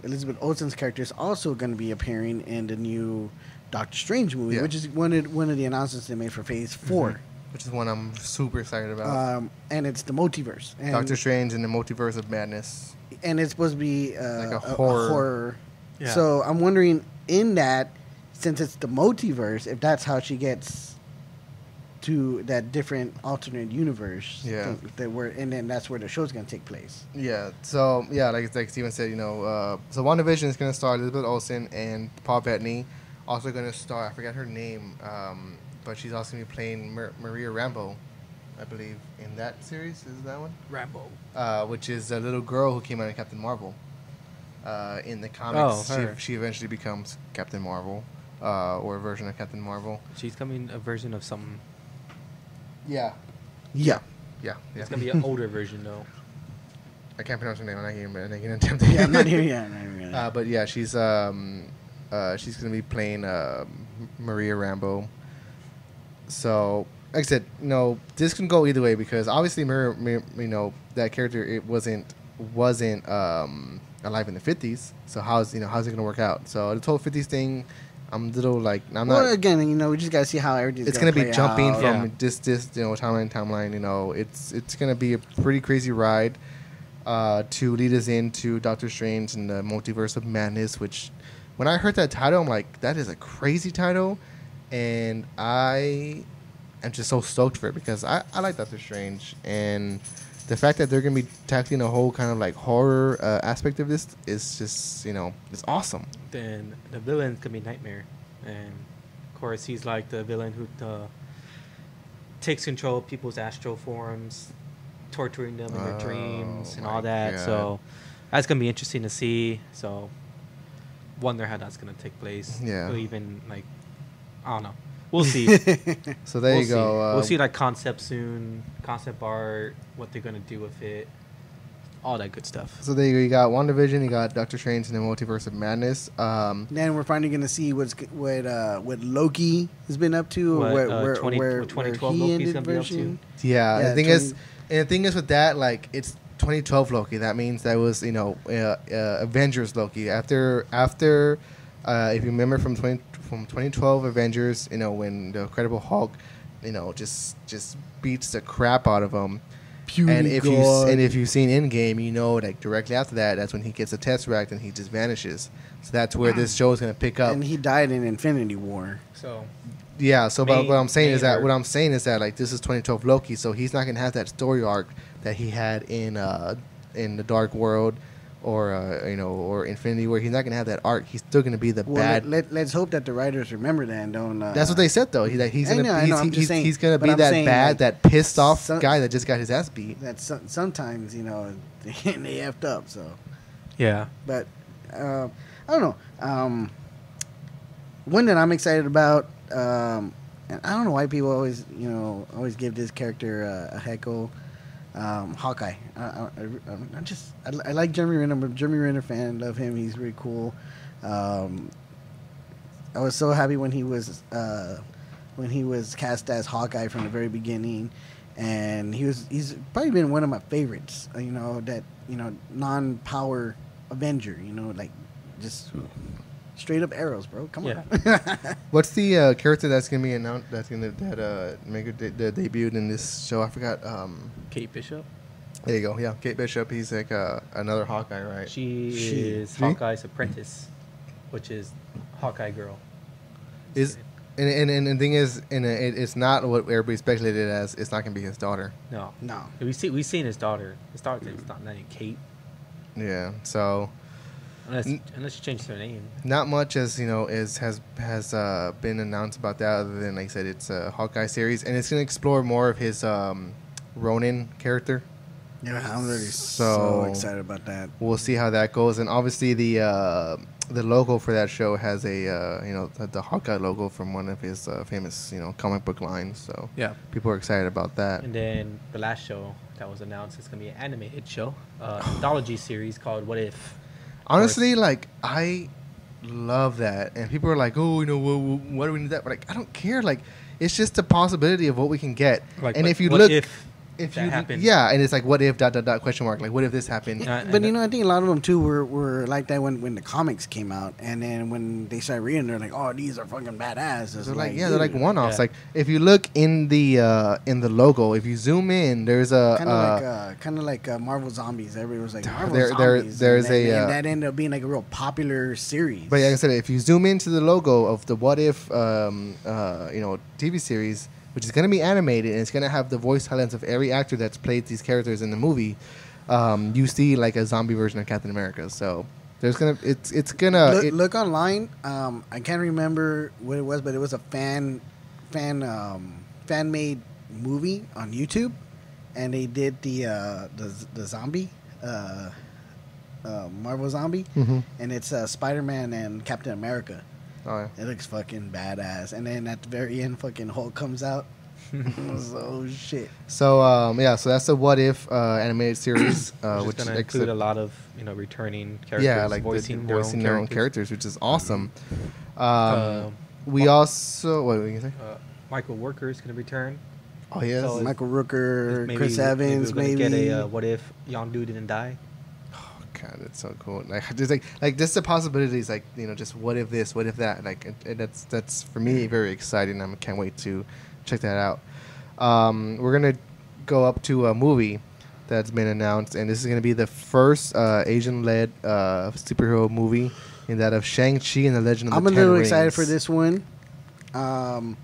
Elizabeth Olsen's character is also going to be appearing in the new Doctor Strange movie, Yeah. which is one of one of the announcements they made for Phase 4 which is one I'm super excited about. um, and it's the multiverse. And, Doctor Strange and the Multiverse of Madness. and it's supposed to be uh, Like a a, a horror. horror. Yeah. So I'm wondering, in that, since it's the multiverse, if that's how she gets to that different alternate universe. Yeah. That, that we're, and then that's where the show's gonna take place. Yeah. So yeah, like like Steven said, you know, uh, so WandaVision is going to star Elizabeth Olsen and Paul Bettany. Also going to star, I forgot her name, um, but she's also going to be playing Mar- Maria Rambeau, I believe, in that series. Is that one? Rambeau. uh, which is a little girl who came out of Captain Marvel. Uh, in the comics, Oh, her. she, she eventually becomes Captain Marvel, uh, or a version of Captain Marvel. She's coming a version of something. Yeah, Yeah. yeah, yeah. It's gonna be an older version though. I can't pronounce her name. I'm not even, I'm not even attempt. Yeah. I'm not here yet. I'm not here. Uh, but yeah, she's um, uh, she's gonna be playing uh, Maria Rambeau. So, like I said, you know, this can go either way because obviously, Maria, Maria- you know, that character it wasn't wasn't um, alive in the fifties. So how's you know how's it gonna work out? So the whole fifties thing, I'm a little like I'm well, not. again, you know, we just gotta see how everything's. It's gonna be play jumping out. from Yeah. this this you know timeline timeline. You know, it's it's gonna be a pretty crazy ride uh, to lead us into Doctor Strange and the Multiverse of Madness. Which, when I heard that title, I'm like, that is a crazy title, and I am just so stoked for it because I, I like Doctor Strange and the fact that they're gonna be tackling a whole kind of like horror uh, aspect of this is just you know it's awesome. Then the villain's gonna be Nightmare, and of course he's like the villain who uh, takes control of people's astral forms, torturing them in their Oh, dreams and all that. God. So that's gonna be interesting to see. So wonder how that's gonna take place. Yeah. Or even like I don't know. We'll see. So there we'll you see. go. Uh, we'll see like concept soon, concept art, what they're gonna do with it, all that good stuff. So there you go. You got WandaVision, you got Doctor Strange and the Multiverse of Madness. Um, Then we're finally gonna see what's what uh, what Loki has been up to, What, or where, uh, where, 20 where, what where 2012 he Loki's gonna be up version. yeah, Yeah, the thing is, and the thing is with that, like it's 2012 Loki. That means that was you know uh, uh, Avengers Loki. After after, uh, if you remember from 20 from 2012 Avengers, you know when the Incredible Hulk, you know just just beats the crap out of him. and if you and if you've seen Endgame, you know like directly after that, that's when he gets a Tesseract and he just vanishes. So that's where this show is gonna pick up. and he died in Infinity War. So Yeah, so but May- what I'm saying is that or- what I'm saying is that like this is 2012 Loki, so he's not gonna have that story arc that he had in uh in the Dark World or uh, you know or Infinity War. He's not gonna have that arc. He's still gonna be the Well, bad. let, let, us hope that the writers remember that and don't. Uh, That's what they said though. He, that he's I gonna know, he's, know, I'm he's, saying, he's gonna be I'm that saying, bad, like, that pissed off some- guy that just got his ass beat. That some, sometimes you know they effed up. So, Yeah. but uh, I don't know. Um, one that I'm excited about. Um, and I don't know why people always you know always give this character uh, a heckle. Um, Hawkeye. I, I, I, I'm just I, I like Jeremy Renner. I'm a Jeremy Renner fan. Love him. He's really cool. Um, I was so happy when he was uh, when he was cast as Hawkeye from the very beginning, and he was he's probably been one of my favorites. You know that you know non-power Avenger. You know like just straight up arrows, bro. Come on. What's the uh, character that's gonna be announced? That's gonna that uh make a de- de- debuted in this show? I forgot. Um, Kate Bishop. there you go. Yeah, Kate Bishop. He's like uh, another Hawkeye, right? She, She- is she? Hawkeye's apprentice, which is Hawkeye girl. Is and and, and the thing is, and it, it's not what everybody speculated as. It's not gonna be his daughter. No. no. We see we've seen his daughter. His daughter is not named Kate. Yeah. So Unless N- unless she changed her name. not much as you know is has has uh, been announced about that other than like I said it's a Hawkeye series and it's gonna explore more of his um, Ronin character. Yeah, I'm really so, So- excited about that. We'll see how that goes and obviously the uh, the logo for that show has a uh, you know the, the Hawkeye logo from one of his uh, famous you know comic book lines. So Yeah. people are excited about that. And then the last show that was announced is gonna be an animated show, uh, anthology series called What If. Honestly, like I love that, and people are like, "Oh, you know, what, wh- why do we need that?" But like, I don't care. Like, it's just a possibility of what we can get. Like, and what- if you look, if if that you, happened? yeah, and it's like, what if dot dot dot question mark? Like, what if this happened? Uh, But you know, I think a lot of them too were, were like that when, when the comics came out, and then when they started reading, they're like, "Oh, these are fucking badass." It's They're like, yeah, they're like one-offs. Yeah. Like, if you look in the uh, in the logo, if you zoom in, there's a kind of uh, like uh, kind of like uh, Marvel Zombies. Everybody was like Marvel There- there- Zombies. there's and that, a, and uh, that ended up being like a real popular series. But like I said, if you zoom into the logo of the What If, um, uh, you know, TV series, which is going to be animated and it's going to have the voice talents of every actor that's played these characters in the movie, um, you see like a zombie version of Captain America. So there's gonna, it's it's gonna. look, it- look online. Um, I can't remember what it was, but it was a fan fan um, fan made movie on YouTube, and they did the uh, the the zombie. Uh, uh, Marvel Zombie, Mhm. and it's uh, Spider Man and Captain America. Oh, yeah. It looks fucking badass. And then at the very end, fucking Hulk comes out. oh shit! So um, yeah, so that's the What If uh, animated series, uh, which which is gonna ex- include a lot of you know returning characters. yeah, like voicing, the, their, voicing own their own characters. characters, which is awesome. Um, Uh, we also what were you gonna say? Uh, Michael Rooker is gonna return. Oh yes, so- Michael Rooker, Maybe- Chris maybe Evans, we're maybe. get a uh, what if young dude didn't die. God, that's so cool. Like, just like, like just the possibilities. Like, you know, just what if this, what if that. Like, it, it- that's that's for me very exciting. I can't wait to check that out. Um, we're gonna go up to a movie that's been announced, and this is gonna be the first uh, Asian-led uh, superhero movie, in that of Shang Chi and the Legend of I'm the a little excited for this one. Um,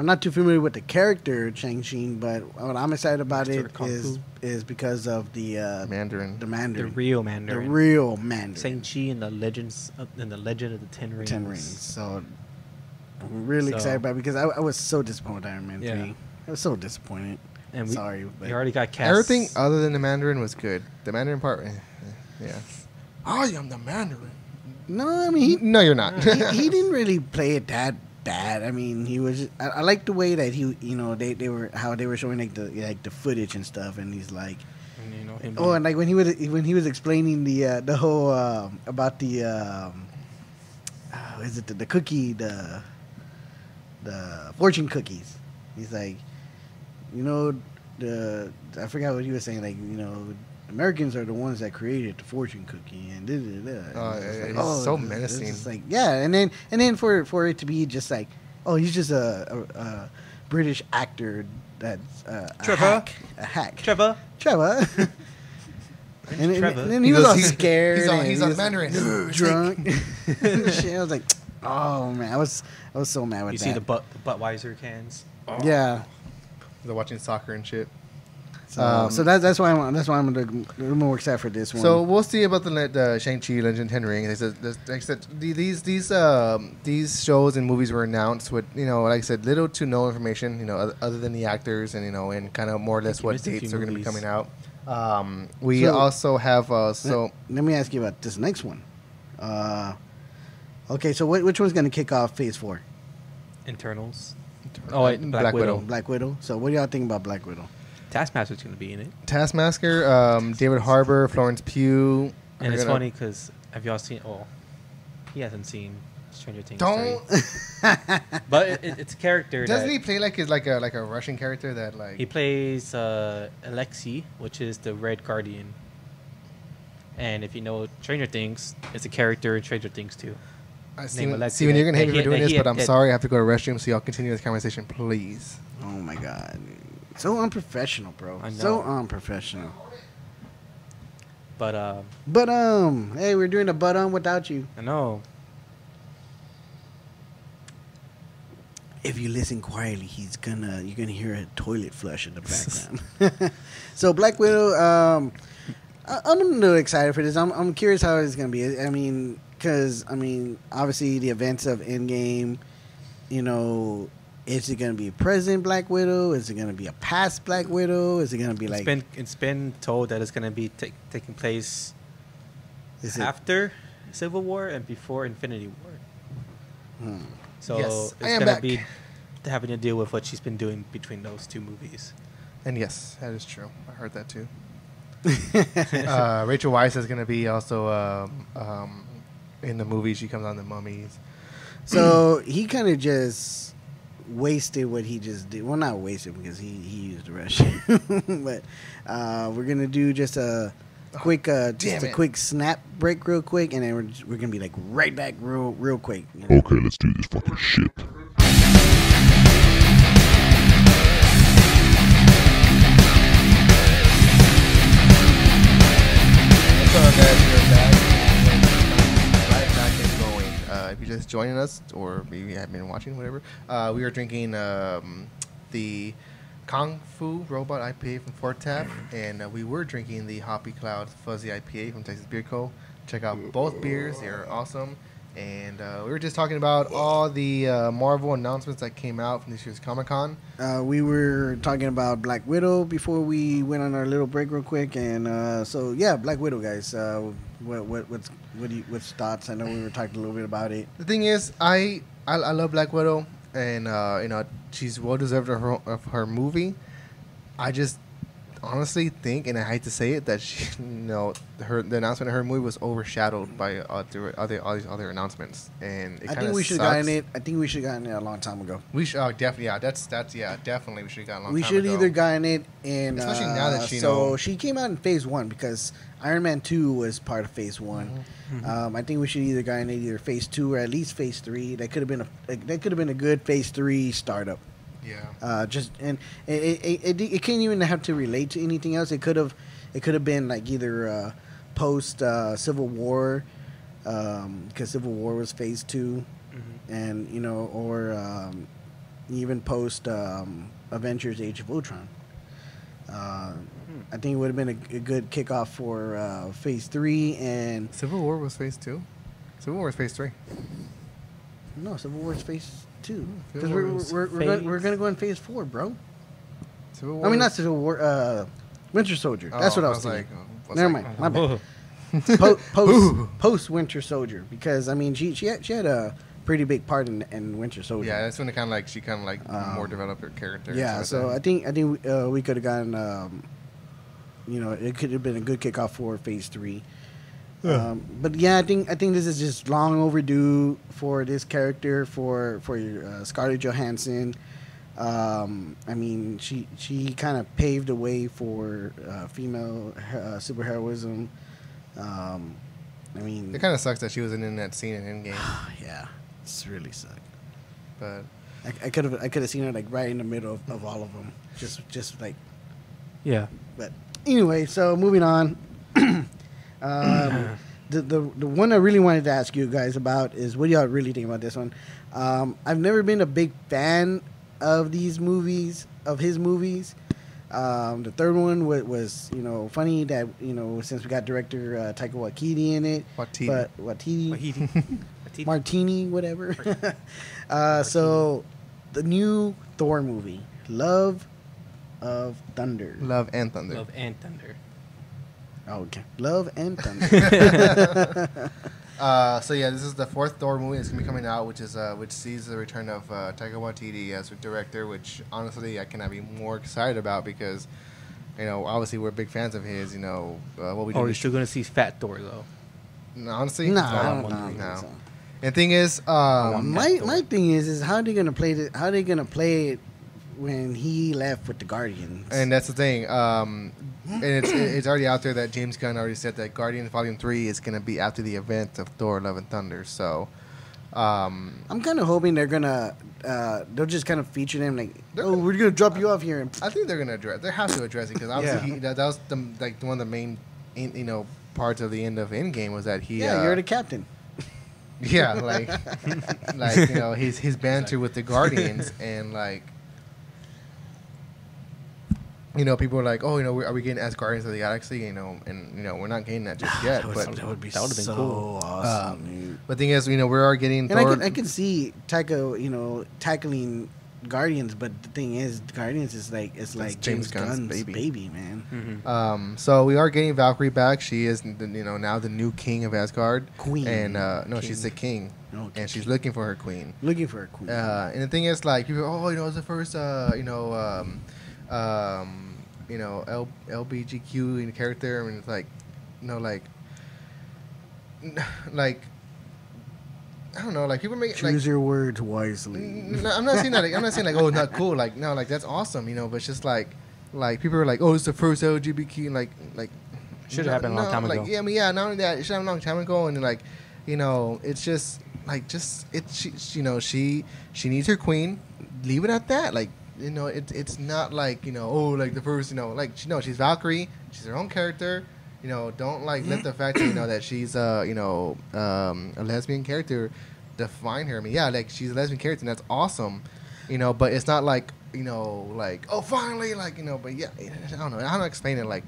I'm not too familiar with the character Shang Chi, but what I'm excited about Master it Kung is Fu. is because of the uh, Mandarin. the Mandarin, The real Mandarin, the real Mandarin, Shang Chi and the legends of, and the legend of the Ten Rings. Ten Rings. So I'm really So- excited about it because I, I was so disappointed with Iron Man Yeah. three. I was so disappointed. And we, Sorry, but we already got cast. Everything other than the Mandarin was good. The Mandarin part, eh, eh, yeah. I am the Mandarin. no, I mean he, No, you're not. he, he didn't really play it that bad. I mean, he was. I, I like the way that he, you know, they, they were how they were showing like the like the footage and stuff, and he's like, And, you know, him oh, and like when he was when he was explaining the uh, the whole um about the um, uh, is it the, the cookie the the fortune cookies? He's like, you know, the I forgot what he was saying. Like, you know. Americans are the ones that created the fortune cookie, and da, da, da. Oh, And it's yeah, like, he's so it's- it's menacing. just like yeah, and then and then for for it to be just like, oh, he's just a, a, a British actor that's uh, a Trevor? hack, a hack, Trevor. Trevor. and, then- Trevor. and then he, He was goes, all he's- scared. he's all- and he's he all was Mandarin. drunk. Shit, I was like, oh man, I was I was so mad with You that. see the butt the Budweiser cans. yeah, They're watching soccer and shit. So, Um, so that's that's why I'm that's why I'm a little more excited for this one. So we'll see about the uh, Shang Chi Legend of Ten Rings. Like I said, like I said, the- these these um, these shows and movies were announced with you know, like I said, little to no information. You know, other than the actors and you know, and kind of more or less what dates few are going to be coming out. Um, we So- also have uh, so let me ask you about this next one. Uh, okay, so wh- which one's going to kick off Phase Four? Eternals. Oh, wait, Black Widow. Black Widow. So what do y'all think about Black Widow? Taskmaster's going to be in it. Taskmaster, um, David Harbour, Florence Pugh. And it's gonna- funny because have y'all seen? Oh, he hasn't seen Stranger Things. Don't. But it, it, it's a character. Doesn't that he play like his like a like a Russian character that like? He plays uh, Alexei, which is the Red Guardian. And if you know Stranger Things, it's a character in Stranger Things too. I name Steven, Alexei Steven, you're gonna hate me for doing that this, he but I'm that- sorry. I have to go to the restroom, so y'all continue this conversation, please. Oh my god, so unprofessional, bro. I know. So unprofessional. But uh, But um, hey, we're doing a but um without you. I know If you listen quietly, he's gonna you're gonna hear a toilet flush in the background. so Black Widow, um, I, I'm a little excited for this. I'm I'm curious how it's gonna be. I mean, because I mean, obviously the events of Endgame, you know. Is it gonna be a present Black Widow? Is it gonna be a past Black Widow? Is it gonna be it's like? been it's been told that it's gonna be ta- taking place is it, after Civil War and before Infinity War. Hmm. So Yes, it's I am gonna back. be having to deal with what she's been doing between those two movies. And yes, that is true. I heard that too. uh, Rachel Weisz is gonna be also um, um, in the movie. She comes on the Mummies. So he kind of just wasted what he just did. Well, not wasted because he, he used the restroom, but uh, we're gonna do just a quick, uh, just damn a it. quick snap break, real quick, and then we're, just, we're gonna be like right back, real real quick. you know? Okay, let's do this fucking shit. What's up, guys? If you're just joining us, or maybe you have been watching, whatever, uh, we are drinking um, the Kung Fu Robot IPA from Fourth Tap, and uh, we were drinking the Hoppy Cloud Fuzzy IPA from Texas Beer Co. Check out both beers; they are awesome. And uh, we were just talking about all the uh, Marvel announcements that came out from this year's Comic Con. Uh, we were talking about Black Widow before we went on our little break, real quick, and uh, so yeah, Black Widow, guys. Uh, what what what's what do you, what's thoughts? I know we were talking a little bit about it. The thing is, I I, I love Black Widow, and uh, you know she's well deserved of her of her movie. I just honestly think, and I hate to say it, that she, you know her the announcement of her movie was overshadowed by other other all these other announcements, and it I think we should have gotten it. I think we should gotten it a long time ago. We should oh, definitely yeah that's that's yeah definitely we should have gotten a long we should ago. either gotten it in Especially uh, now that she so know- she came out in phase one because Iron Man two was part of phase one. Mm-hmm. Um, I think we should either gotten it either phase two or at least phase three. That could have been a that could have been a good phase three startup. yeah Uh, just and it it, it it can't even have to relate to anything else. It could have it could have been like either uh, post uh, Civil War because Civil War was phase two Mm-hmm. and you know, or um, even post um, Avengers: Age of Ultron. I think it would have been a, a good kickoff for uh, Phase Three, and Civil War was phase two. Civil War was phase three. no, Civil War is Phase Two because we're we're, we're, we're, gonna, we're gonna go in Phase Four, bro. Civil War. I mean, not was- Civil War. Uh, Winter Soldier. That's Oh, what I was, thinking. like, oh, was Never like, mind. My bad. Oh, Po- post post Winter Soldier because I mean she she had, she had a pretty big part in, in Winter Soldier. Yeah, that's when it kind of like she kind of like more Um, developed her character. Yeah, so I think I think uh, we could have gotten, um, you know, it could have been a good kickoff for Phase Three. Um, but yeah, I think I think this is just long overdue for this character for for uh, Scarlett Johansson. Um, I mean, she she kind of paved the way for uh, female uh, superheroism. Um, I mean. It kind of sucks that she wasn't in that scene in Endgame, yeah, it's really sucked. but I I could have I could have seen her like right in the middle of, of all of them, just just like yeah. But anyway, so moving on. um, the, the the one I really wanted to ask you guys about is what do y'all really think about this one? Um, I've never been a big fan of these movies, of his movies. Um, the third one was, was you know funny that you know since we got director uh, Taika Waititi in it, Waititi. but Waititi. Wahiti. Martini, whatever. uh, so the new Thor movie, Love of Thunder. Love and Thunder. Love and Thunder. Oh, okay, Love and Thunder. Uh, so yeah, this is the fourth Thor movie that's gonna be coming out, which is uh, which sees the return of uh, Taika Waititi as a director, which honestly I cannot be more excited about because, you know, obviously we're big fans of his. You know, uh, what we. Oh, you're still gonna see Fat Thor though. No, honestly, no, no, I don't, one no. so. And the thing is, um, my my thing is is how are they gonna play it? How are they gonna play it when he left with the Guardians? and that's the thing. Um, and it's it's already out there that James Gunn already said that Guardians Volume Three is gonna be after the event of Thor: Love and Thunder. So, um, I'm kind of hoping they're gonna uh, they'll just kind of feature them like, oh, gonna- we're gonna drop you off here. And I think they're gonna address. They have to address it because obviously Yeah. he, that, that was the like one of the main, in, you know, parts of the end of Endgame was that he. yeah, uh, you're the captain. Yeah, like, like you know, his his banter with the Guardians and like, you know, people are like, oh, you know, are we getting as Guardians of the Galaxy? You know, and you know, we're not getting that just yet. that, but that would be that would've been so cool. awesome. Um, dude. but thing is, you know, we are getting And I can I can see Taika, you know, tackling Guardians, but the thing is, Guardians is like it's like James James, Gunn's Gunn's, baby. baby. man. Mm-hmm. um, so we are getting Valkyrie back. She is, the, you know, now the new king of Asgard. Queen. And uh, no, King. she's the king, Okay. and she's looking for her queen. Looking for a queen. Uh, and the thing is, like, people, oh, you know, it's the first, uh, you know, um, um, you know, L- LBGQ in character, and it's like, you know, like, like, I don't know, like people make like. Choose your words wisely. No, I'm not saying that. Like, I'm not saying like, oh, not cool. Like, no, like that's awesome, you know. But it's just like, like people are like, oh, it's the first LGBTQ, like, like. Should've no- happened a long no, time like, ago. Yeah, I mean, yeah. Not only that, it should have a long time ago, and like, you know, it's just like, just it's she, she- you know, she she needs her queen. Leave it at that. Like, you know, it, it's not like you know, oh, like the first, you know, like she no, she's Valkyrie. She's her own character. You know, don't like let the fact you know that she's uh you know um, a lesbian character define her. I mean, yeah, like she's a lesbian character, and that's awesome. You know, but it's not like you know, like oh, finally, like you know, but yeah, I don't know. I don't explain it. Like,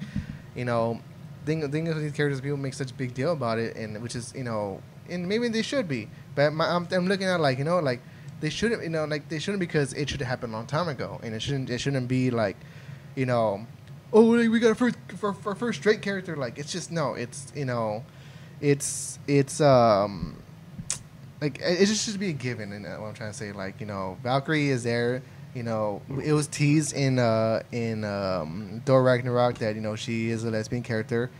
you know, thing thing with these characters, people make such a big deal about it, and which is you know, and maybe they should be. But my, I'm, I'm looking at like you know, like they shouldn't, you know, like they shouldn't because it should have happened a long time ago, and it shouldn't it shouldn't be like, you know, oh we got a first for, for first straight character. Like it's just no, it's you know, it's it's um like it just should be a given and what i'm trying to say. Like you know valkyrie is there you know it was teased in uh in um thor ragnarok that you know she is a lesbian character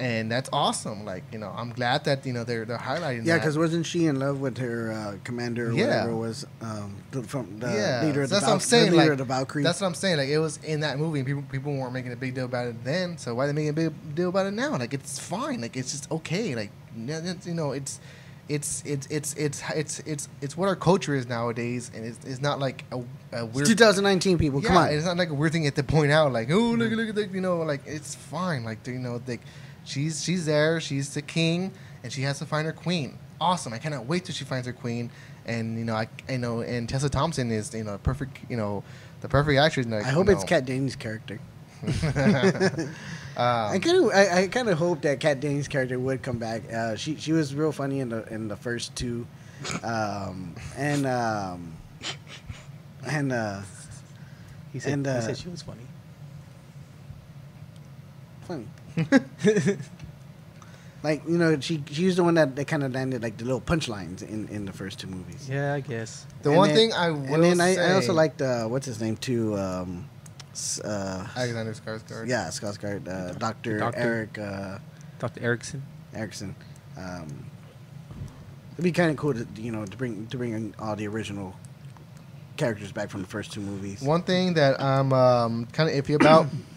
and that's awesome. Like you know, I'm glad that you know they're they're highlighting. Yeah, because wasn't she in love with her uh, commander? Or yeah, whatever was um, the, from the yeah. leader. Of so the that's Val- what I'm saying. The leader like, of the Valkyrie. That's what I'm saying. Like it was in that movie, and people people weren't making a big deal about it then. So why are they making a big deal about it now? Like it's fine. Like it's just okay. Like you know, it's. It's it's it's it's it's it's it's what our culture is nowadays, and it's, it's not like a, a weird. 2019 people, yeah, come on! It's not like a weird thing to point out, like oh look mm-hmm. look at you know, like it's fine, like you know, like she's she's there. She's the king, and she has to find her queen. Awesome! I cannot wait till she finds her queen. And you know, I, I know, and Tessa Thompson is you know perfect. You know, the perfect actress. Like, I hope it's know. Kat Dennings' character. um, I kind of, I, I kind of hope that Kat Dennings' character would come back. Uh, she, she was real funny in the in the first two, um, and um, and uh, He said, And, he uh, said she was funny. funny. like you know, she she was the one that, that kind of landed like the little punchlines in, in the first two movies. Yeah, I guess. the And one then- thing I will and then I, say, I also liked uh, what's his name too. Um, uh, Alexander Skarsgård. yeah, Skarsgård, uh, Doctor Doctor. Eric uh, Dr. Erickson. Erickson. Um, it'd be kind of cool to you know to bring to bring in all the original characters back from the first two movies. One thing that I'm um, kind of iffy about,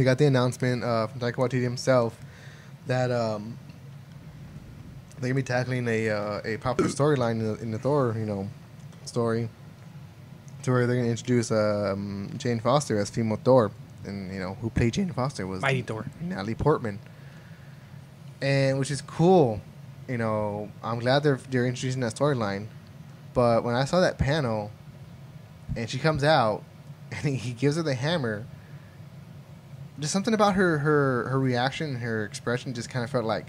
we got the announcement uh, from Taika Waititi himself that um, they're gonna be tackling a uh, a popular storyline in the, in the Thor, you know, story, to where they're gonna introduce um, Jane Foster as female Thor, and you know who played Jane Foster was Mighty Thor. Natalie Portman, and which is cool. You know, I'm glad they're they're introducing that storyline, but when I saw that panel, and she comes out, and he, he gives her the hammer. Just something about her her her reaction, her expression, just kind of felt like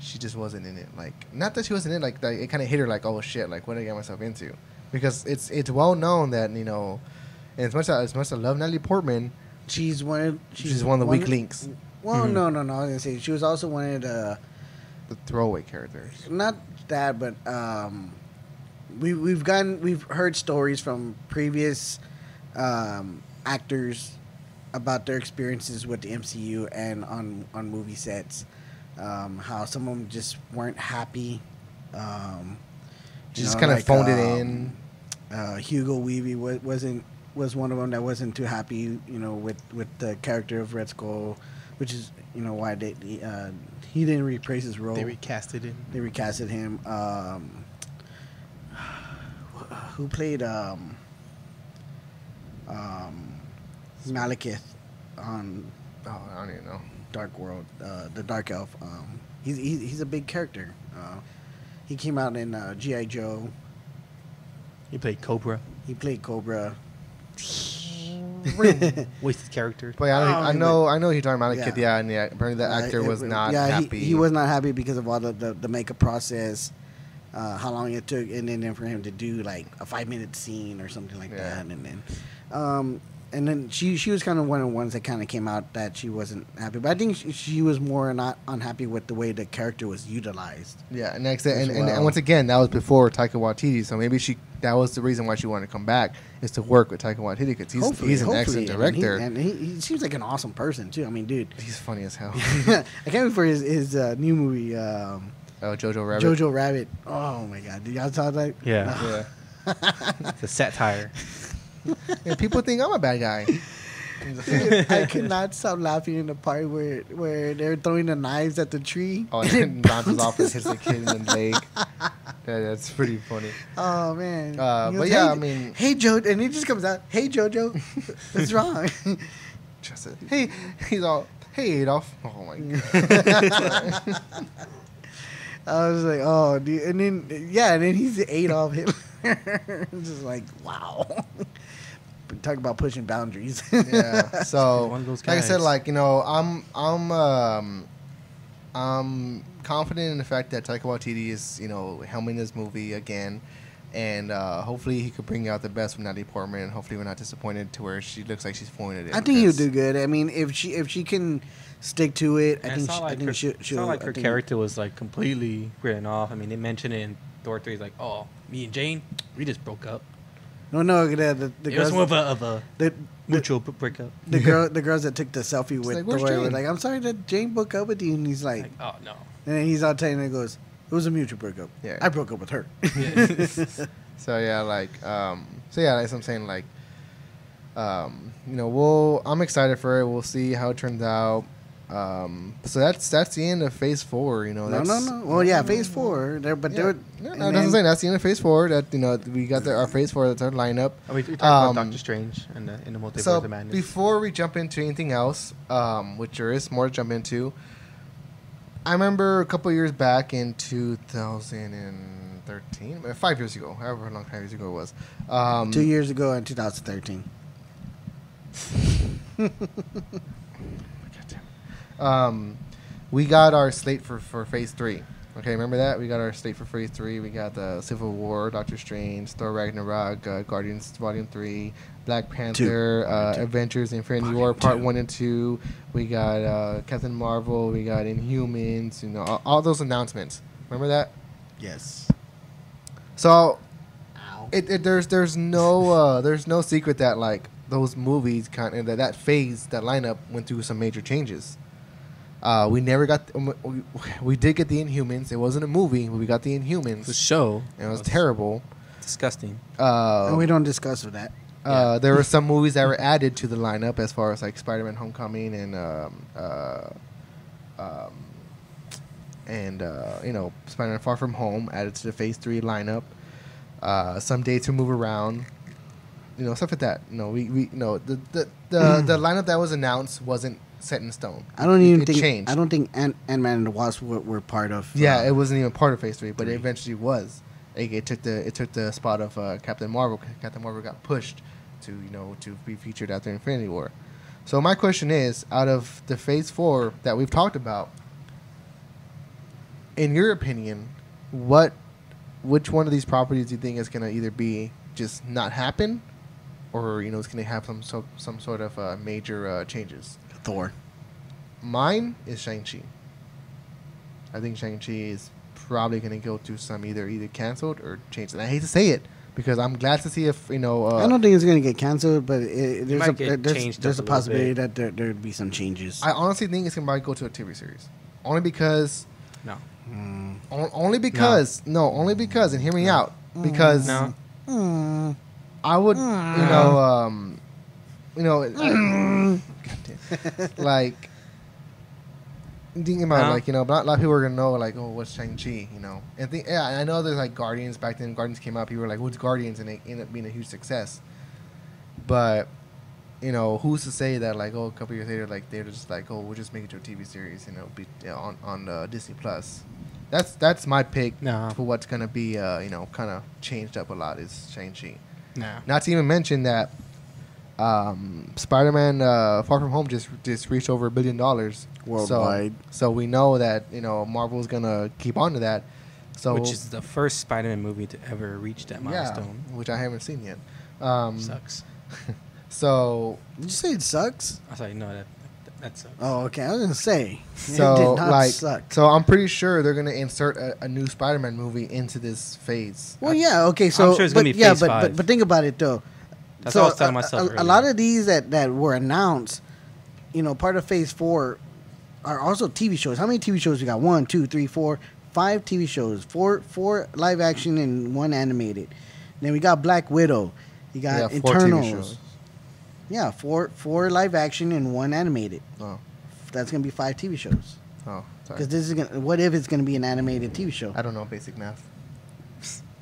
she just wasn't in it. Like not that she wasn't in it, like, like it kind of hit her like, oh shit, like what did I get myself into? Because it's it's well known that you know, and as much as, as much as I love Natalie Portman, She's one. Of, she's, one of the weak links, Well, Mhm. no, no, no. I was gonna say she was also one of the the throwaway characters. not that, but um, we we've gotten we've heard stories from previous um, actors about their experiences with the MCU and on on movie sets. Um, how some of them just weren't happy. Um, just kind of like, phoned it um, in. uh, Hugo Weaving wa- wasn't was one of them that wasn't too happy, you know, with, with the character of Red Skull, which is you know why they uh, he didn't reprise his role. They recasted it. They recasted him. Um, who played um, um, Malekith on Oh, I don't even know. Dark World, uh, the Dark Elf. Um, he's, he's he's a big character. Uh, he came out in uh, GI Joe. He played Cobra. He played Cobra. Wasted character. But yeah, I, Oh, I know, I know you're talking about a Yeah. kid. Yeah, and yeah, apparently the actor it- was not yeah, happy. He, he was not happy because of all the, the, the makeup process, uh, how long it took, and then, then for him to do like a five minute scene or something like Yeah. that, and then, um, and then she she was kind of one of the ones that kind of came out that she wasn't happy. But I think she, she was more not unhappy with the way the character was utilized. Yeah, and next, and, as and, and once again, that was before Taika Waititi. So maybe she that was the reason why she wanted to come back is to work with Taika Waititi because he's Hopefully- he's an hopefully, excellent and he- director. and he, he seems like an awesome person too. I mean, dude, he's funny as hell. I can't wait for his his uh, new movie, um, oh, Jojo Rabbit. Jojo Rabbit. Oh my god, did y'all saw that? Yeah. Yeah. It's a satire. and people think I'm a bad guy. I could not stop laughing in the part where where they're throwing the knives at the tree. Oh, and then it bounces off and bounces hits the kid in the leg. Yeah, that's pretty funny. Oh man. Uh, but goes, yeah, "Hey- I mean- hey Joe, and he just comes out, hey Jojo, what's wrong? Just a- hey, he's all, hey Adolf. Oh my god. I was like, oh, dude, and then yeah, and then he's Adolf Hitler. just like, wow. Talk about pushing boundaries. yeah. So, One of those like I said, like you know, I'm I'm um, I'm confident in the fact that Taika Waititi is you know helming this movie again, and uh, hopefully he could bring out the best from Natalie Portman. And hopefully we're not disappointed to where she looks like she's phoning it in. I think he'll do good. I mean, if she if she can stick to it, I think she, not I think her, she'll, it's she'll not like I her think- character was like completely written off. I mean, they mentioned it in Thor 3. Like, oh, me and Jane, we just broke up. No, no, the the, the it was girls, more of a, of a the, the, mutual b- breakup. the girl the girls that took the selfie with like, "Where's Thor were like, I'm sorry that Jane broke up with you, and he's like, Like, oh no. and then he's all telling he goes, it was a mutual breakup. Yeah. I broke up with her. So yeah, like um, so yeah, that's what I'm saying. Like, um, you know, we'll I'm excited for it. We'll see how it turns out. Um, so that's that's the end of Phase Four. You know, no, that's, no, no. Well, yeah, Phase Four. There, but Yeah, there. yeah, no, that's what I'm then- That's the end of Phase Four. That you know we got the, our Phase Four. That's our lineup. Oh, we, we talked Um, about Doctor Strange and the, in the multiverse So of madness. before we jump into anything else, um, which there is more to jump into, I remember a couple years back in 2013, uh, five years ago, however long five years ago it was. Um, Two years ago in 2013. um, we got our slate for, for Phase Three. Okay, remember that? We got our slate for Phase Three. We got the Civil War, Doctor Strange, Thor Ragnarok, uh, Guardians Volume Three, Black Panther, uh, Two. Adventures, Infinity Volume War Part two. One and Two. We got uh, Captain Marvel. We got Inhumans. You know, all, all those announcements. Remember that? Yes. So Ow. it, it there's there's no uh, there's no secret that like those movies kind of that that phase that lineup went through some major changes. Uh, we never got um, we, we did get the Inhumans. It wasn't a movie, but we got the Inhumans. the show, and it was terrible. disgusting. Uh, and we don't discuss with that. uh, there were some movies that were added to the lineup as far as like Spider-Man: Homecoming and um, uh, um, and uh, you know Spider-Man: Far From Home added to the Phase Three lineup. Uh, some dates will move around, you know stuff like that. You know we we you know the the the, the lineup that was announced wasn't set in stone. I don't even it think. changed. I don't think Ant Man and the Wasp were, were part of. Yeah, uh, it wasn't even part of Phase Three, but it eventually was. It, it took the it took the spot of uh, Captain Marvel. Captain Marvel got pushed to you know to be featured after Infinity War. So my question is, out of the Phase Four that we've talked about, in your opinion, what which one of these properties do you think is gonna either be just not happen, or you know it's gonna have some so, some sort of uh, major uh, changes? Thor. Mine is Shang Chi. I think Shang Chi is probably gonna go to some either either canceled or changed. And I hate to say it because I'm glad to see if you know. Uh, I don't think it's gonna get canceled, but it, there's might a get there's, there's a a possibility bit. that there there'd be some changes. I honestly think it's gonna probably go to a TV series, only because No. Mm. o- only because no, only because and hear me out because No. Mm. I would you know um you know I- like thinking about No. like you know, but not a lot of people are gonna know like oh what's Shang Chi you know and think yeah I know there's like Guardians back then Guardians came out people were like what's Guardians and it ended up being a huge success, but you know who's to say that like oh a couple years later like they're just like oh we'll just make it to a TV series you know be on on uh, Disney Plus. That's that's my pick No. for what's gonna be uh, you know kind of changed up a lot is Shang Chi. No. Not to even mention that um, Spider-Man uh, Far From Home just just reached over a billion dollars Worldwide. So, so we know that you know Marvel's gonna keep on to that. So Which is the first Spider-Man movie to ever reach that milestone. yeah, which I haven't seen yet. Um, Sucks. so Did you say it sucks? I thought, no, that, that, that sucks. Oh, okay. I was gonna say so it did not like suck. so I'm pretty sure they're gonna insert a, a new Spider-Man movie into this phase. Well, yeah, okay. So, I'm sure it's but, gonna be yeah, phase but, but five. but think about it though. That's so what I was telling a- myself A, a earlier. lot of these that that were announced, you know, part of Phase Four, are also TV shows. How many TV shows we got? One, two, three, four, five TV shows. Four four live action and one animated. Then we got Black Widow. You got Yeah, four TV shows. Yeah, four four live action and one animated. Oh, That's gonna be five TV shows. oh, sorry. Because this is gonna. What if it's gonna be an animated TV show? I don't know basic math.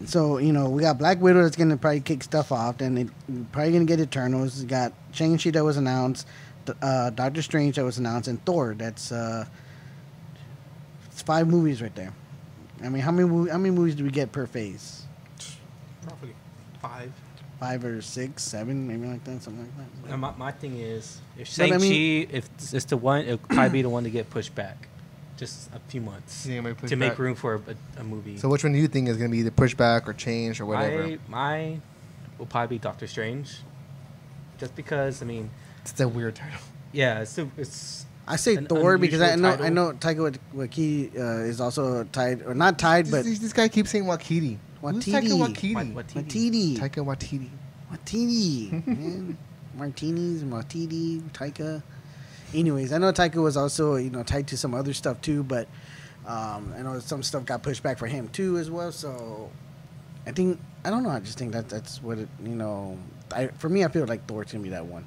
So you know we got Black Widow that's gonna probably kick stuff off. Then it probably gonna get Eternals. We got Shang Chi that was announced, uh, Doctor Strange that was announced, and Thor. That's uh, it's five movies right there. I mean, how many how many movies do we get per phase? Probably five. Five or six, seven, maybe like that, something like that. And my, my thing is, if But I Shang-Chi, mean- if it's the one, it'll probably be the one to get pushed back. Just a few months. You think it To make room for a, a movie. So which one do you think is gonna be either pushed back or changed or whatever? My, my will probably be Doctor Strange. Just because, I mean, It's a weird title. yeah, it's, it's I say An Thor because I unusual know I know Taika Waititi uh, is also tied or not tied, but this, this guy keeps saying Wakiti. Who's Taika Waititi. Waititi? Waititi, Waititi. Taika Waititi. Waititi, man. martinis, Waititi, Taika. Anyways, I know Taika was also you know tied to some other stuff too, but um, I know some stuff got pushed back for him too as well. So I think I don't know. I just think that that's what it you know. I, for me, I feel like Thor's gonna be that one.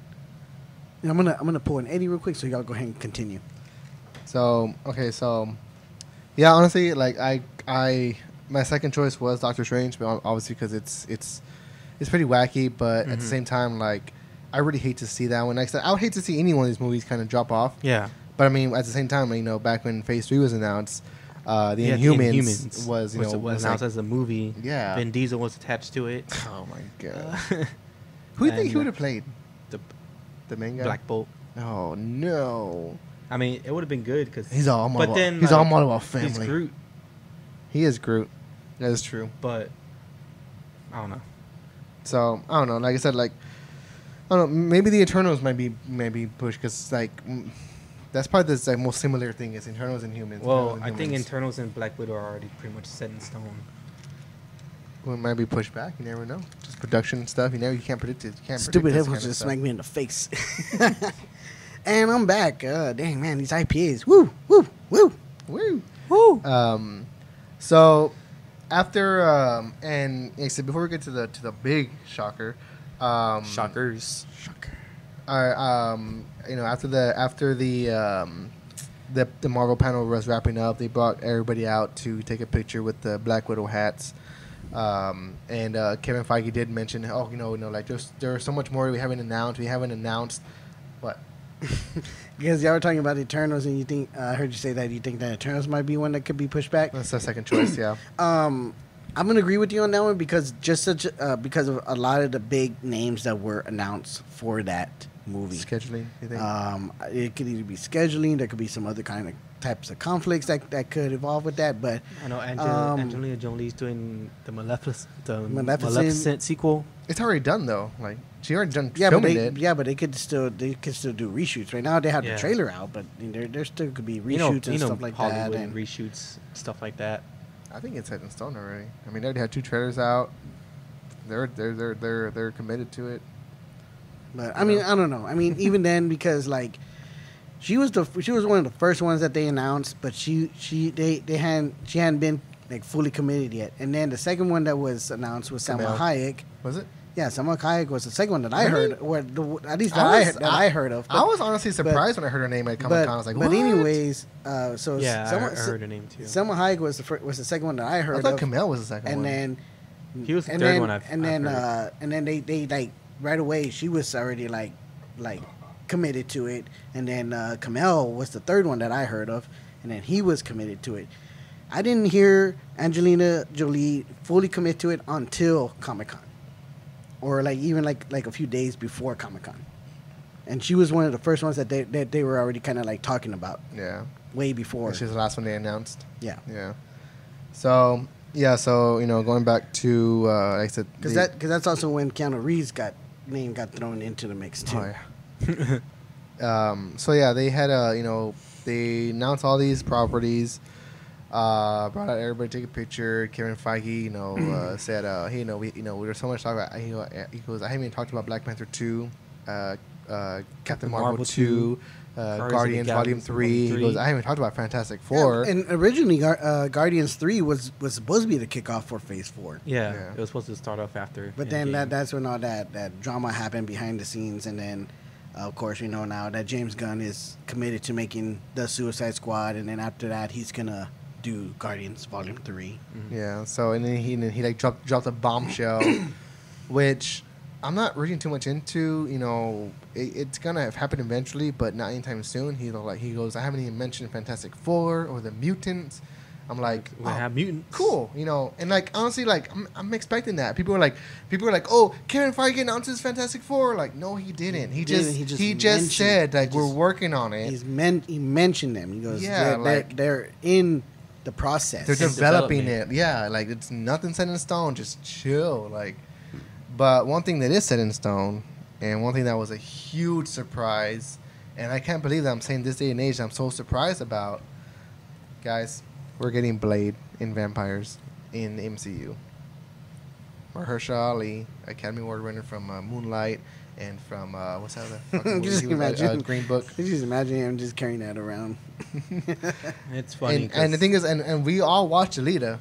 And I'm gonna I'm gonna pull an Eddie real quick, so y'all go ahead and continue. So okay, so yeah, honestly, like I I my second choice was Doctor Strange, but obviously because it's it's it's pretty wacky, but at the Mhm. same time, like I really hate to see that one. Like I said, I would hate to see any one of these movies kind of drop off. yeah. But I mean, at the same time, you know, back when Phase Three was announced, uh, the Yeah, Inhumans, was you know was, was announced like- as a movie. Yeah. Vin Diesel was attached to it. oh my god, Uh, who do you think he would have played? the The main guy. Black Bolt. Oh no, I mean, it would have been good because he's all But then he's all like, Marvel He's family. Groot, He is Groot. That is true. but I don't know. So I don't know. Like I said, like I don't know. Maybe the Eternals might be maybe pushed because like that's probably the like, most similar thing is Eternals and humans. Well, Eternals and I think humans. Internals and Black Widow are already pretty much set in stone. well, it might be pushed back. You never know. Just production and stuff. You never you can't predict it. You can't Stupid predict this headphones just stuff. smacked me in the face. and I'm back. Uh, dang man, these IPAs. Woo, woo, woo, Woo. woo. Um, so after um, and like I said before we get to the to the big shocker, um, Shockers. Our, um, you know, after the after the um, the the Marvel panel was wrapping up, they brought everybody out to take a picture with the Black Widow hats. Um, and uh, Kevin Feige did mention, oh, you know, you know, like there's there's so much more we haven't announced. We haven't announced what. Because y'all were talking about Eternals, and you think uh, I heard you say that you think that Eternals might be one that could be pushed back. That's the second choice, yeah. Um, I'm gonna agree with you on that one because just such uh, because of a lot of the big names that were announced for that movie. Scheduling, you think? Um, it could either be scheduling. There could be some other kind of types of conflicts that, that could evolve with that. But I know Angel- Um, Angelina Jolie's doing the Maleficent, the Maleficent. Maleficent, sequel. it's already done though. Like she already done yeah, but they it. yeah, but they could still they could still do reshoots. Right now they have Yeah. the trailer out, but there there still could be reshoots you know, and you know stuff like Hollywood that. And, reshoots stuff like that. I think it's set in stone already. I mean, they already had two trailers out. They're they're they're they're they're committed to it. But I mean, I don't know. I mean, even then, because like she was the she was one of the first ones that they announced, but she she they they hadn't she hadn't been like fully committed yet. And then the second one that was announced was Salma Kumail. Hayek. Was it? Yeah, Salma Hayek was the second one that I Really? heard, or the, at least I that I, was- heard, that I, heard of. I was honestly surprised when I heard her name at Comic but, Con. I was like, but what? anyways, uh, so Yeah, I, Salma, I heard her name too. Salma Hayek was the fir- was the second one that I heard. I thought of. Kumail was the second and one. then He was the and third then, one I've- and I've then heard. uh and then they they like right away she was already like like committed to it and then uh Kumail was the third one that I heard of and then he was committed to it. I didn't hear Angelina Jolie fully commit to it until Comic Con, or like even like like a few days before Comic Con, and she was one of the first ones that they that they were already kind of like talking about yeah, way before. she's the last one they announced. Yeah, Yeah. So yeah, so you know, going back to uh, like I said, because that because that's also when Keanu Reeves got name got thrown into the mix too. Oh, yeah. um, so yeah, they had a you know they announced all these properties, uh, brought out everybody to take a picture. Kevin Feige, you know, uh, said, uh, hey, you know, we you know there's so much talk about. He, go- he goes, I haven't even talked about Black Panther two, uh, uh, Captain Marvel, Marvel two. 2, Uh, Guardians of Guardians Volume Galaxy three. He goes. I haven't talked about Fantastic Yeah, and originally, uh, Guardians Three was was supposed to be the kickoff for Phase Four, yeah, Yeah. it was supposed to start off after. but then that that's when all that that drama happened behind the scenes, and then uh, of course we know now that James Gunn is committed to making the Suicide Squad, and then after that he's gonna do Guardians Volume Three. Mm-hmm. Yeah. So and then he and then he like dropped dropped a bombshell, which I'm not reading too much into. You know, it, it's gonna have happened eventually, but not anytime soon. He like he goes, I haven't even mentioned Fantastic Four or the mutants. I'm like, we oh, have mutants. cool, you know, and like honestly, like I'm, I'm expecting that. People are like, people are like, oh, Kevin Feige announces Fantastic Four. Like, no, he didn't. He, He just, didn't. he He just, just said like he we're working on it. He's meant he mentioned them. He goes, Yeah, yeah, they're, like- they're, they're in the process. They're developing it. Yeah, like it's nothing set in stone. Just chill. Like, but one thing that is set in stone, and one thing that was a huge surprise, and I can't believe that I'm saying this day and age. I'm so surprised about, guys. We're getting Blade in Vampires in MCU. Mahershala Ali, Academy Award winner from uh, Moonlight and from uh, what's that other fucking movie? Just He was, uh, imagine. uh, Green Book. You just imagine him just carrying that around. It's funny. And, and the 'cause- thing is, and, and we all watched Alita.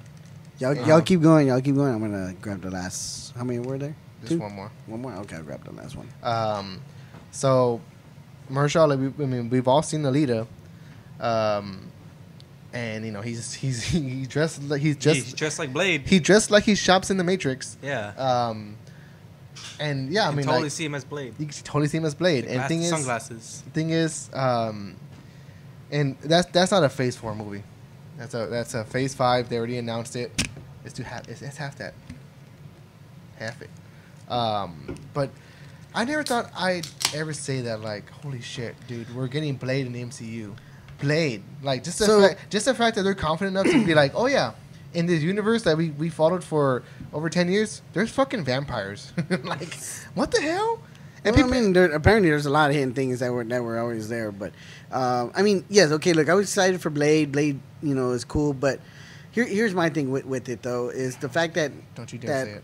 Y'all, Uh-huh. y'all keep going. Y'all keep going. I'm gonna grab the last. How many were there? Just Two? one more. One more. Okay, I'll grab the last one. Um, so, Mahershala, we, I mean, we've all seen Alita, um, and you know he's he's he dressed like he's just He's dressed like Blade. he dressed like he shops in the Matrix. yeah. Um, and yeah, I You mean, totally like, see him as Blade. you can totally see him as Blade. And Glass- thing is, sunglasses. thing is, um, and that's that's not a Phase Four movie. That's a that's a Phase Five. They already announced it. It's to half. It's, it's half that. Half it. Um, but I never thought I'd ever say that. Like, holy shit, dude, we're getting Blade in the MCU. Blade, like just the So- fact, just the fact that they're confident enough to be like, oh yeah, in this universe that we we followed for over ten years, there's fucking vampires. like, what the hell? And I mean, there, apparently there's a lot of hidden things that were that were always there. But um, I mean, yes, okay. Look, I was excited for Blade. Blade, you know, is cool. But here, here's my thing with, with it though is the fact that Don't you dare that say it.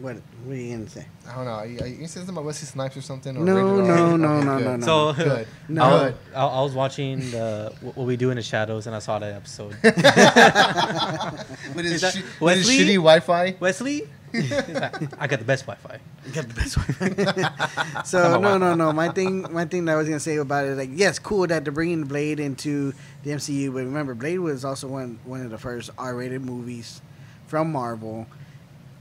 What what are you gonna say? I don't know. Are you, are you saying something about Wesley Snipes or something? Or No, Rated no, no, Okay, no, good. no, no. So Good. No. I, was, I, I was watching the what what we do in the shadows, and I saw that episode. With his, Is that shi- with his Wesley? shitty Wi-Fi. Wesley, I got the best Wi-Fi. You got the best one. so no, no, no. My thing, my thing that I was gonna say about it, like, yes, cool that they're bringing Blade into the MCU, but remember, Blade was also one one of the first R-rated movies from Marvel,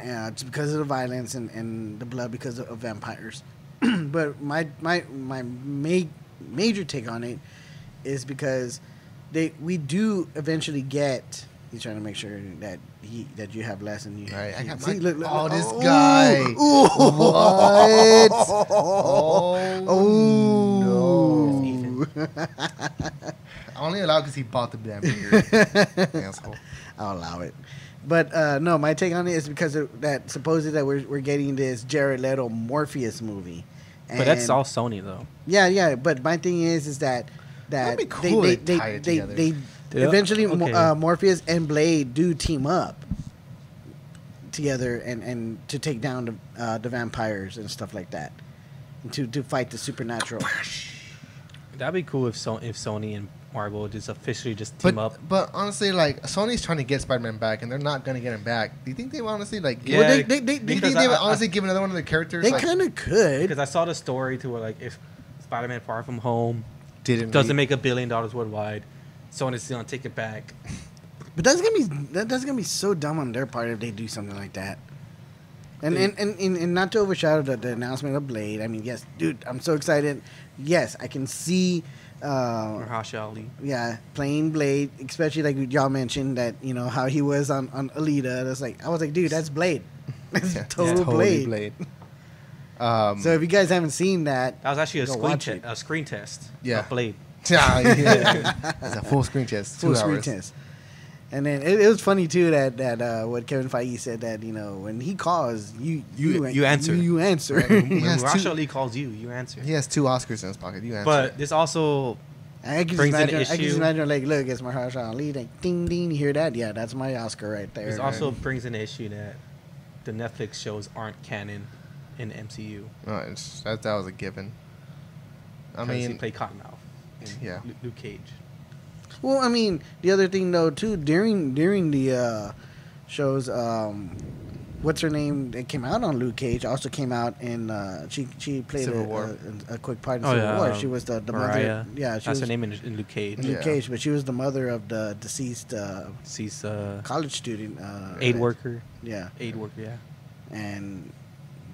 uh, just because of the violence and, and the blood because of, of vampires. but my my my ma- major take on it is because they we do eventually get He's trying to make sure that he that you have less than you. All right, I got see, my- look, look, oh, look. this Ooh, guy. ooh. What? Oh, Oh. I only allowed because he bought the damn beer. Asshole. I'll allow it. But uh, no, my take on it is because of that supposedly that we're, we're getting this Jared Leto Morbius movie. But that's all Sony though. Yeah, yeah. But my thing is, is that that cool they to they they, they, they Yeah, eventually okay. uh, Morbius and Blade do team up together and, and to take down the uh, the vampires and stuff like that, and to to fight the supernatural. That'd be cool if so- if Sony and Marvel just officially just team But up. but honestly, like Sony's trying to get Spider-Man back, and they're not gonna get him back. Do you think they would honestly like? Yeah, well, they they, they, Do you because think they would I- I- honestly give another one of the characters? they like, kind of could. Because I saw the story to where like if Spider-Man Far From Home didn't doesn't make a billion dollars worldwide, Sony's gonna take it back. But that's gonna be that, that's gonna be so dumb on their part if they do something like that. And and, and, and, and not to overshadow the, the announcement of Blade. I mean, yes, dude, I'm so excited. Yes, I can see. Uh, Mahershala Ali. yeah, playing Blade, especially like y'all mentioned that you know how he was on on Alita. That's like I was like, dude, that's Blade. That's Yeah, total totally Blade. Um, So if you guys haven't seen that, That was actually a screen, watch te- a screen test. Yeah. of Blade. yeah, yeah. it's a full screen test, full screen hours. test. And then it, it was funny too that that uh, what Kevin Feige said that you know when he calls you You- you answer. you, you answer. Right. When He has Mahershala Ali calls you, you answer. He has two Oscars in his pocket. You answer. But this also I can just Brings an imagine. I can just issue. imagine like, look, it's Mahershala Ali. Like, ding ding. You hear that? Yeah, that's my Oscar right there. this also brings an issue that the Netflix shows aren't canon in the MCU. No, it's, that that was a given. I mean, he played Cottonmouth. in Yeah. Lu- Luke Cage. Well, I mean, the other thing though too during during the uh, shows, um, what's her name that came out on Luke Cage also came out in uh, she she played Civil a, War. A, a quick part in Oh, Civil yeah, War. um, She was the the Mariah. mother. Yeah, she That's was her name in, in Luke Cage. in Luke Yeah. Cage, but she was the mother of the deceased uh, She's uh, college student. Uh, aid that- worker. Yeah, Aid worker, yeah. and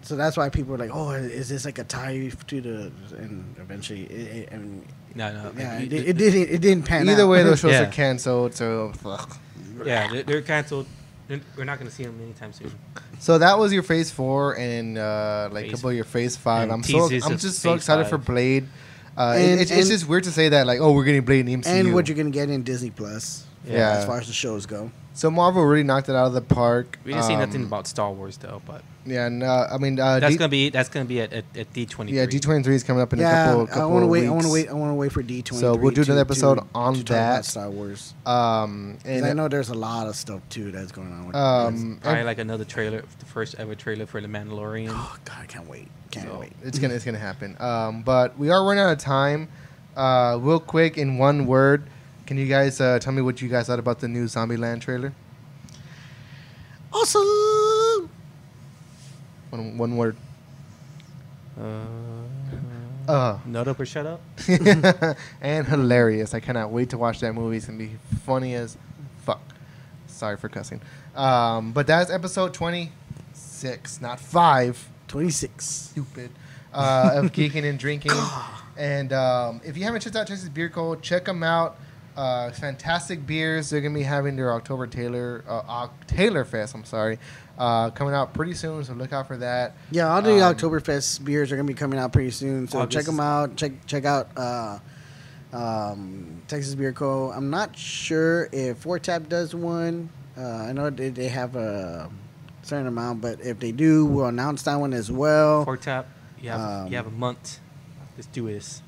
so that's why people were like, "Oh, is this like a tie to the?" And eventually, it, it, I mean, No, no. yeah, it- it, it- it, didn't. It didn't pan out. either out. way, those shows Yeah. are canceled. So, ugh. Yeah, they're, they're canceled. They're- We're not going to see them anytime soon. so that was your Phase Four, and uh, like a couple of your Phase Five. and I'm so I'm just so Phase excited for. Blade. Uh, it- And- it's, it's and- just weird to say that, like, oh, we're getting Blade in the MCU. and what you're gonna get in Disney Plus. Yeah. as far as the shows go. So Marvel really knocked it out of the park. We didn't see nothing Um, about Star Wars though, but Yeah, and, uh, I mean, uh, that's D- gonna be that's gonna be at at, at D twenty. yeah, D23 is coming up in a yeah, couple. I want to of wait. I want to wait. I want to wait for D twenty. So we'll do another episode on to that. Star Wars. Um, 'Cause and I know there's a lot of stuff too that's going on. With um, Probably like another trailer, the first ever trailer for The Mandalorian. oh God, I can't wait. Can't So- wait. it's gonna it's gonna happen. Um, but we are running out of time. Uh, real quick, in one word, can you guys uh, tell me what you guys thought about the new Zombieland trailer? Awesome. One one word. Uh, Uh. Nut up or shut up. and hilarious. I cannot wait to watch that movie. It's gonna be funny as fuck. Sorry for cussing. Um, but that's episode twenty six, not five. Twenty six. Stupid. Uh, of geeking and drinking. And um, if you haven't checked out Texas Beer Co., check them out. Uh, fantastic beers. They're gonna be having their October Taylor uh, Oc- Taylor Fest. I'm sorry, uh, coming out pretty soon. So look out for that. Yeah, all the Um, Oktoberfest beers are gonna be coming out pretty soon. So August check them out. Check check out uh, um, Texas Beer Co. I'm not sure if Fourth Tap does one. Uh, I know they, they have a certain amount, but if they do, we'll announce that one as well. Pork tap. You have Um, you have a month. Let's do this.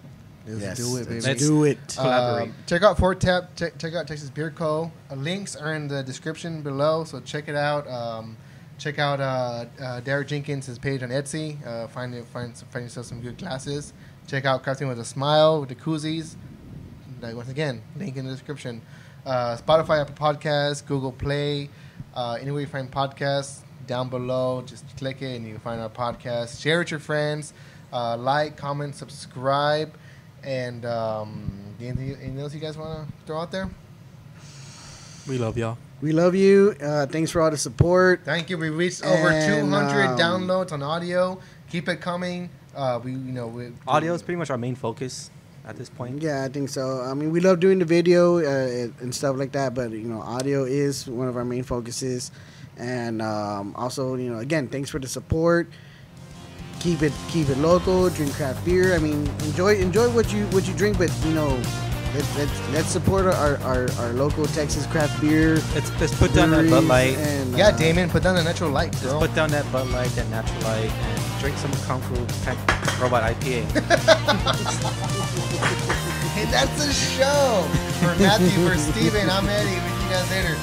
Let's Yes, do it, baby. let's Let's- do it. collaborate. Um, check out Fourth Tap. Check, check out Texas Beer Co. Uh, links are in the description below, so check it out. Um, check out uh, uh, Derek Jenkins' page on Etsy. Uh, find find find yourself some good glasses. Check out Crafting with a Smile with the koozies. Like, once again, link in the description. Uh, Spotify, Apple Podcasts, Google Play, uh, anywhere you find podcasts, down below, just click it and you can find our podcast. Share it with your friends. Uh, like, comment, subscribe. And um, anything, anything else you guys want to throw out there? We love y'all. We love you. Uh, thanks for all the support. Thank you. We reached over And, 200 um, downloads on audio. Keep it coming. Uh, we, you know, we, Audio is pretty much our main focus. at this point. Yeah, I think so. I mean, we love doing the video uh, and stuff like that, but you know, audio is one of our main focuses. And um, also, you know, again, thanks for the support. Keep it keep it local. Drink craft beer. I mean, enjoy enjoy what you what you drink, but you know, let's let's, let's support our, our, our local Texas craft beer. Let's let's put down that Bud Light. And, Yeah, uh, Damien, put down the natural light, Let's bro. put down that Bud Light, that Natural Light, and drink some Kung Fu Tech Robot IPA. Hey, that's a show. For Matthew, for Steven, I'm Eddie. We'll see you guys later.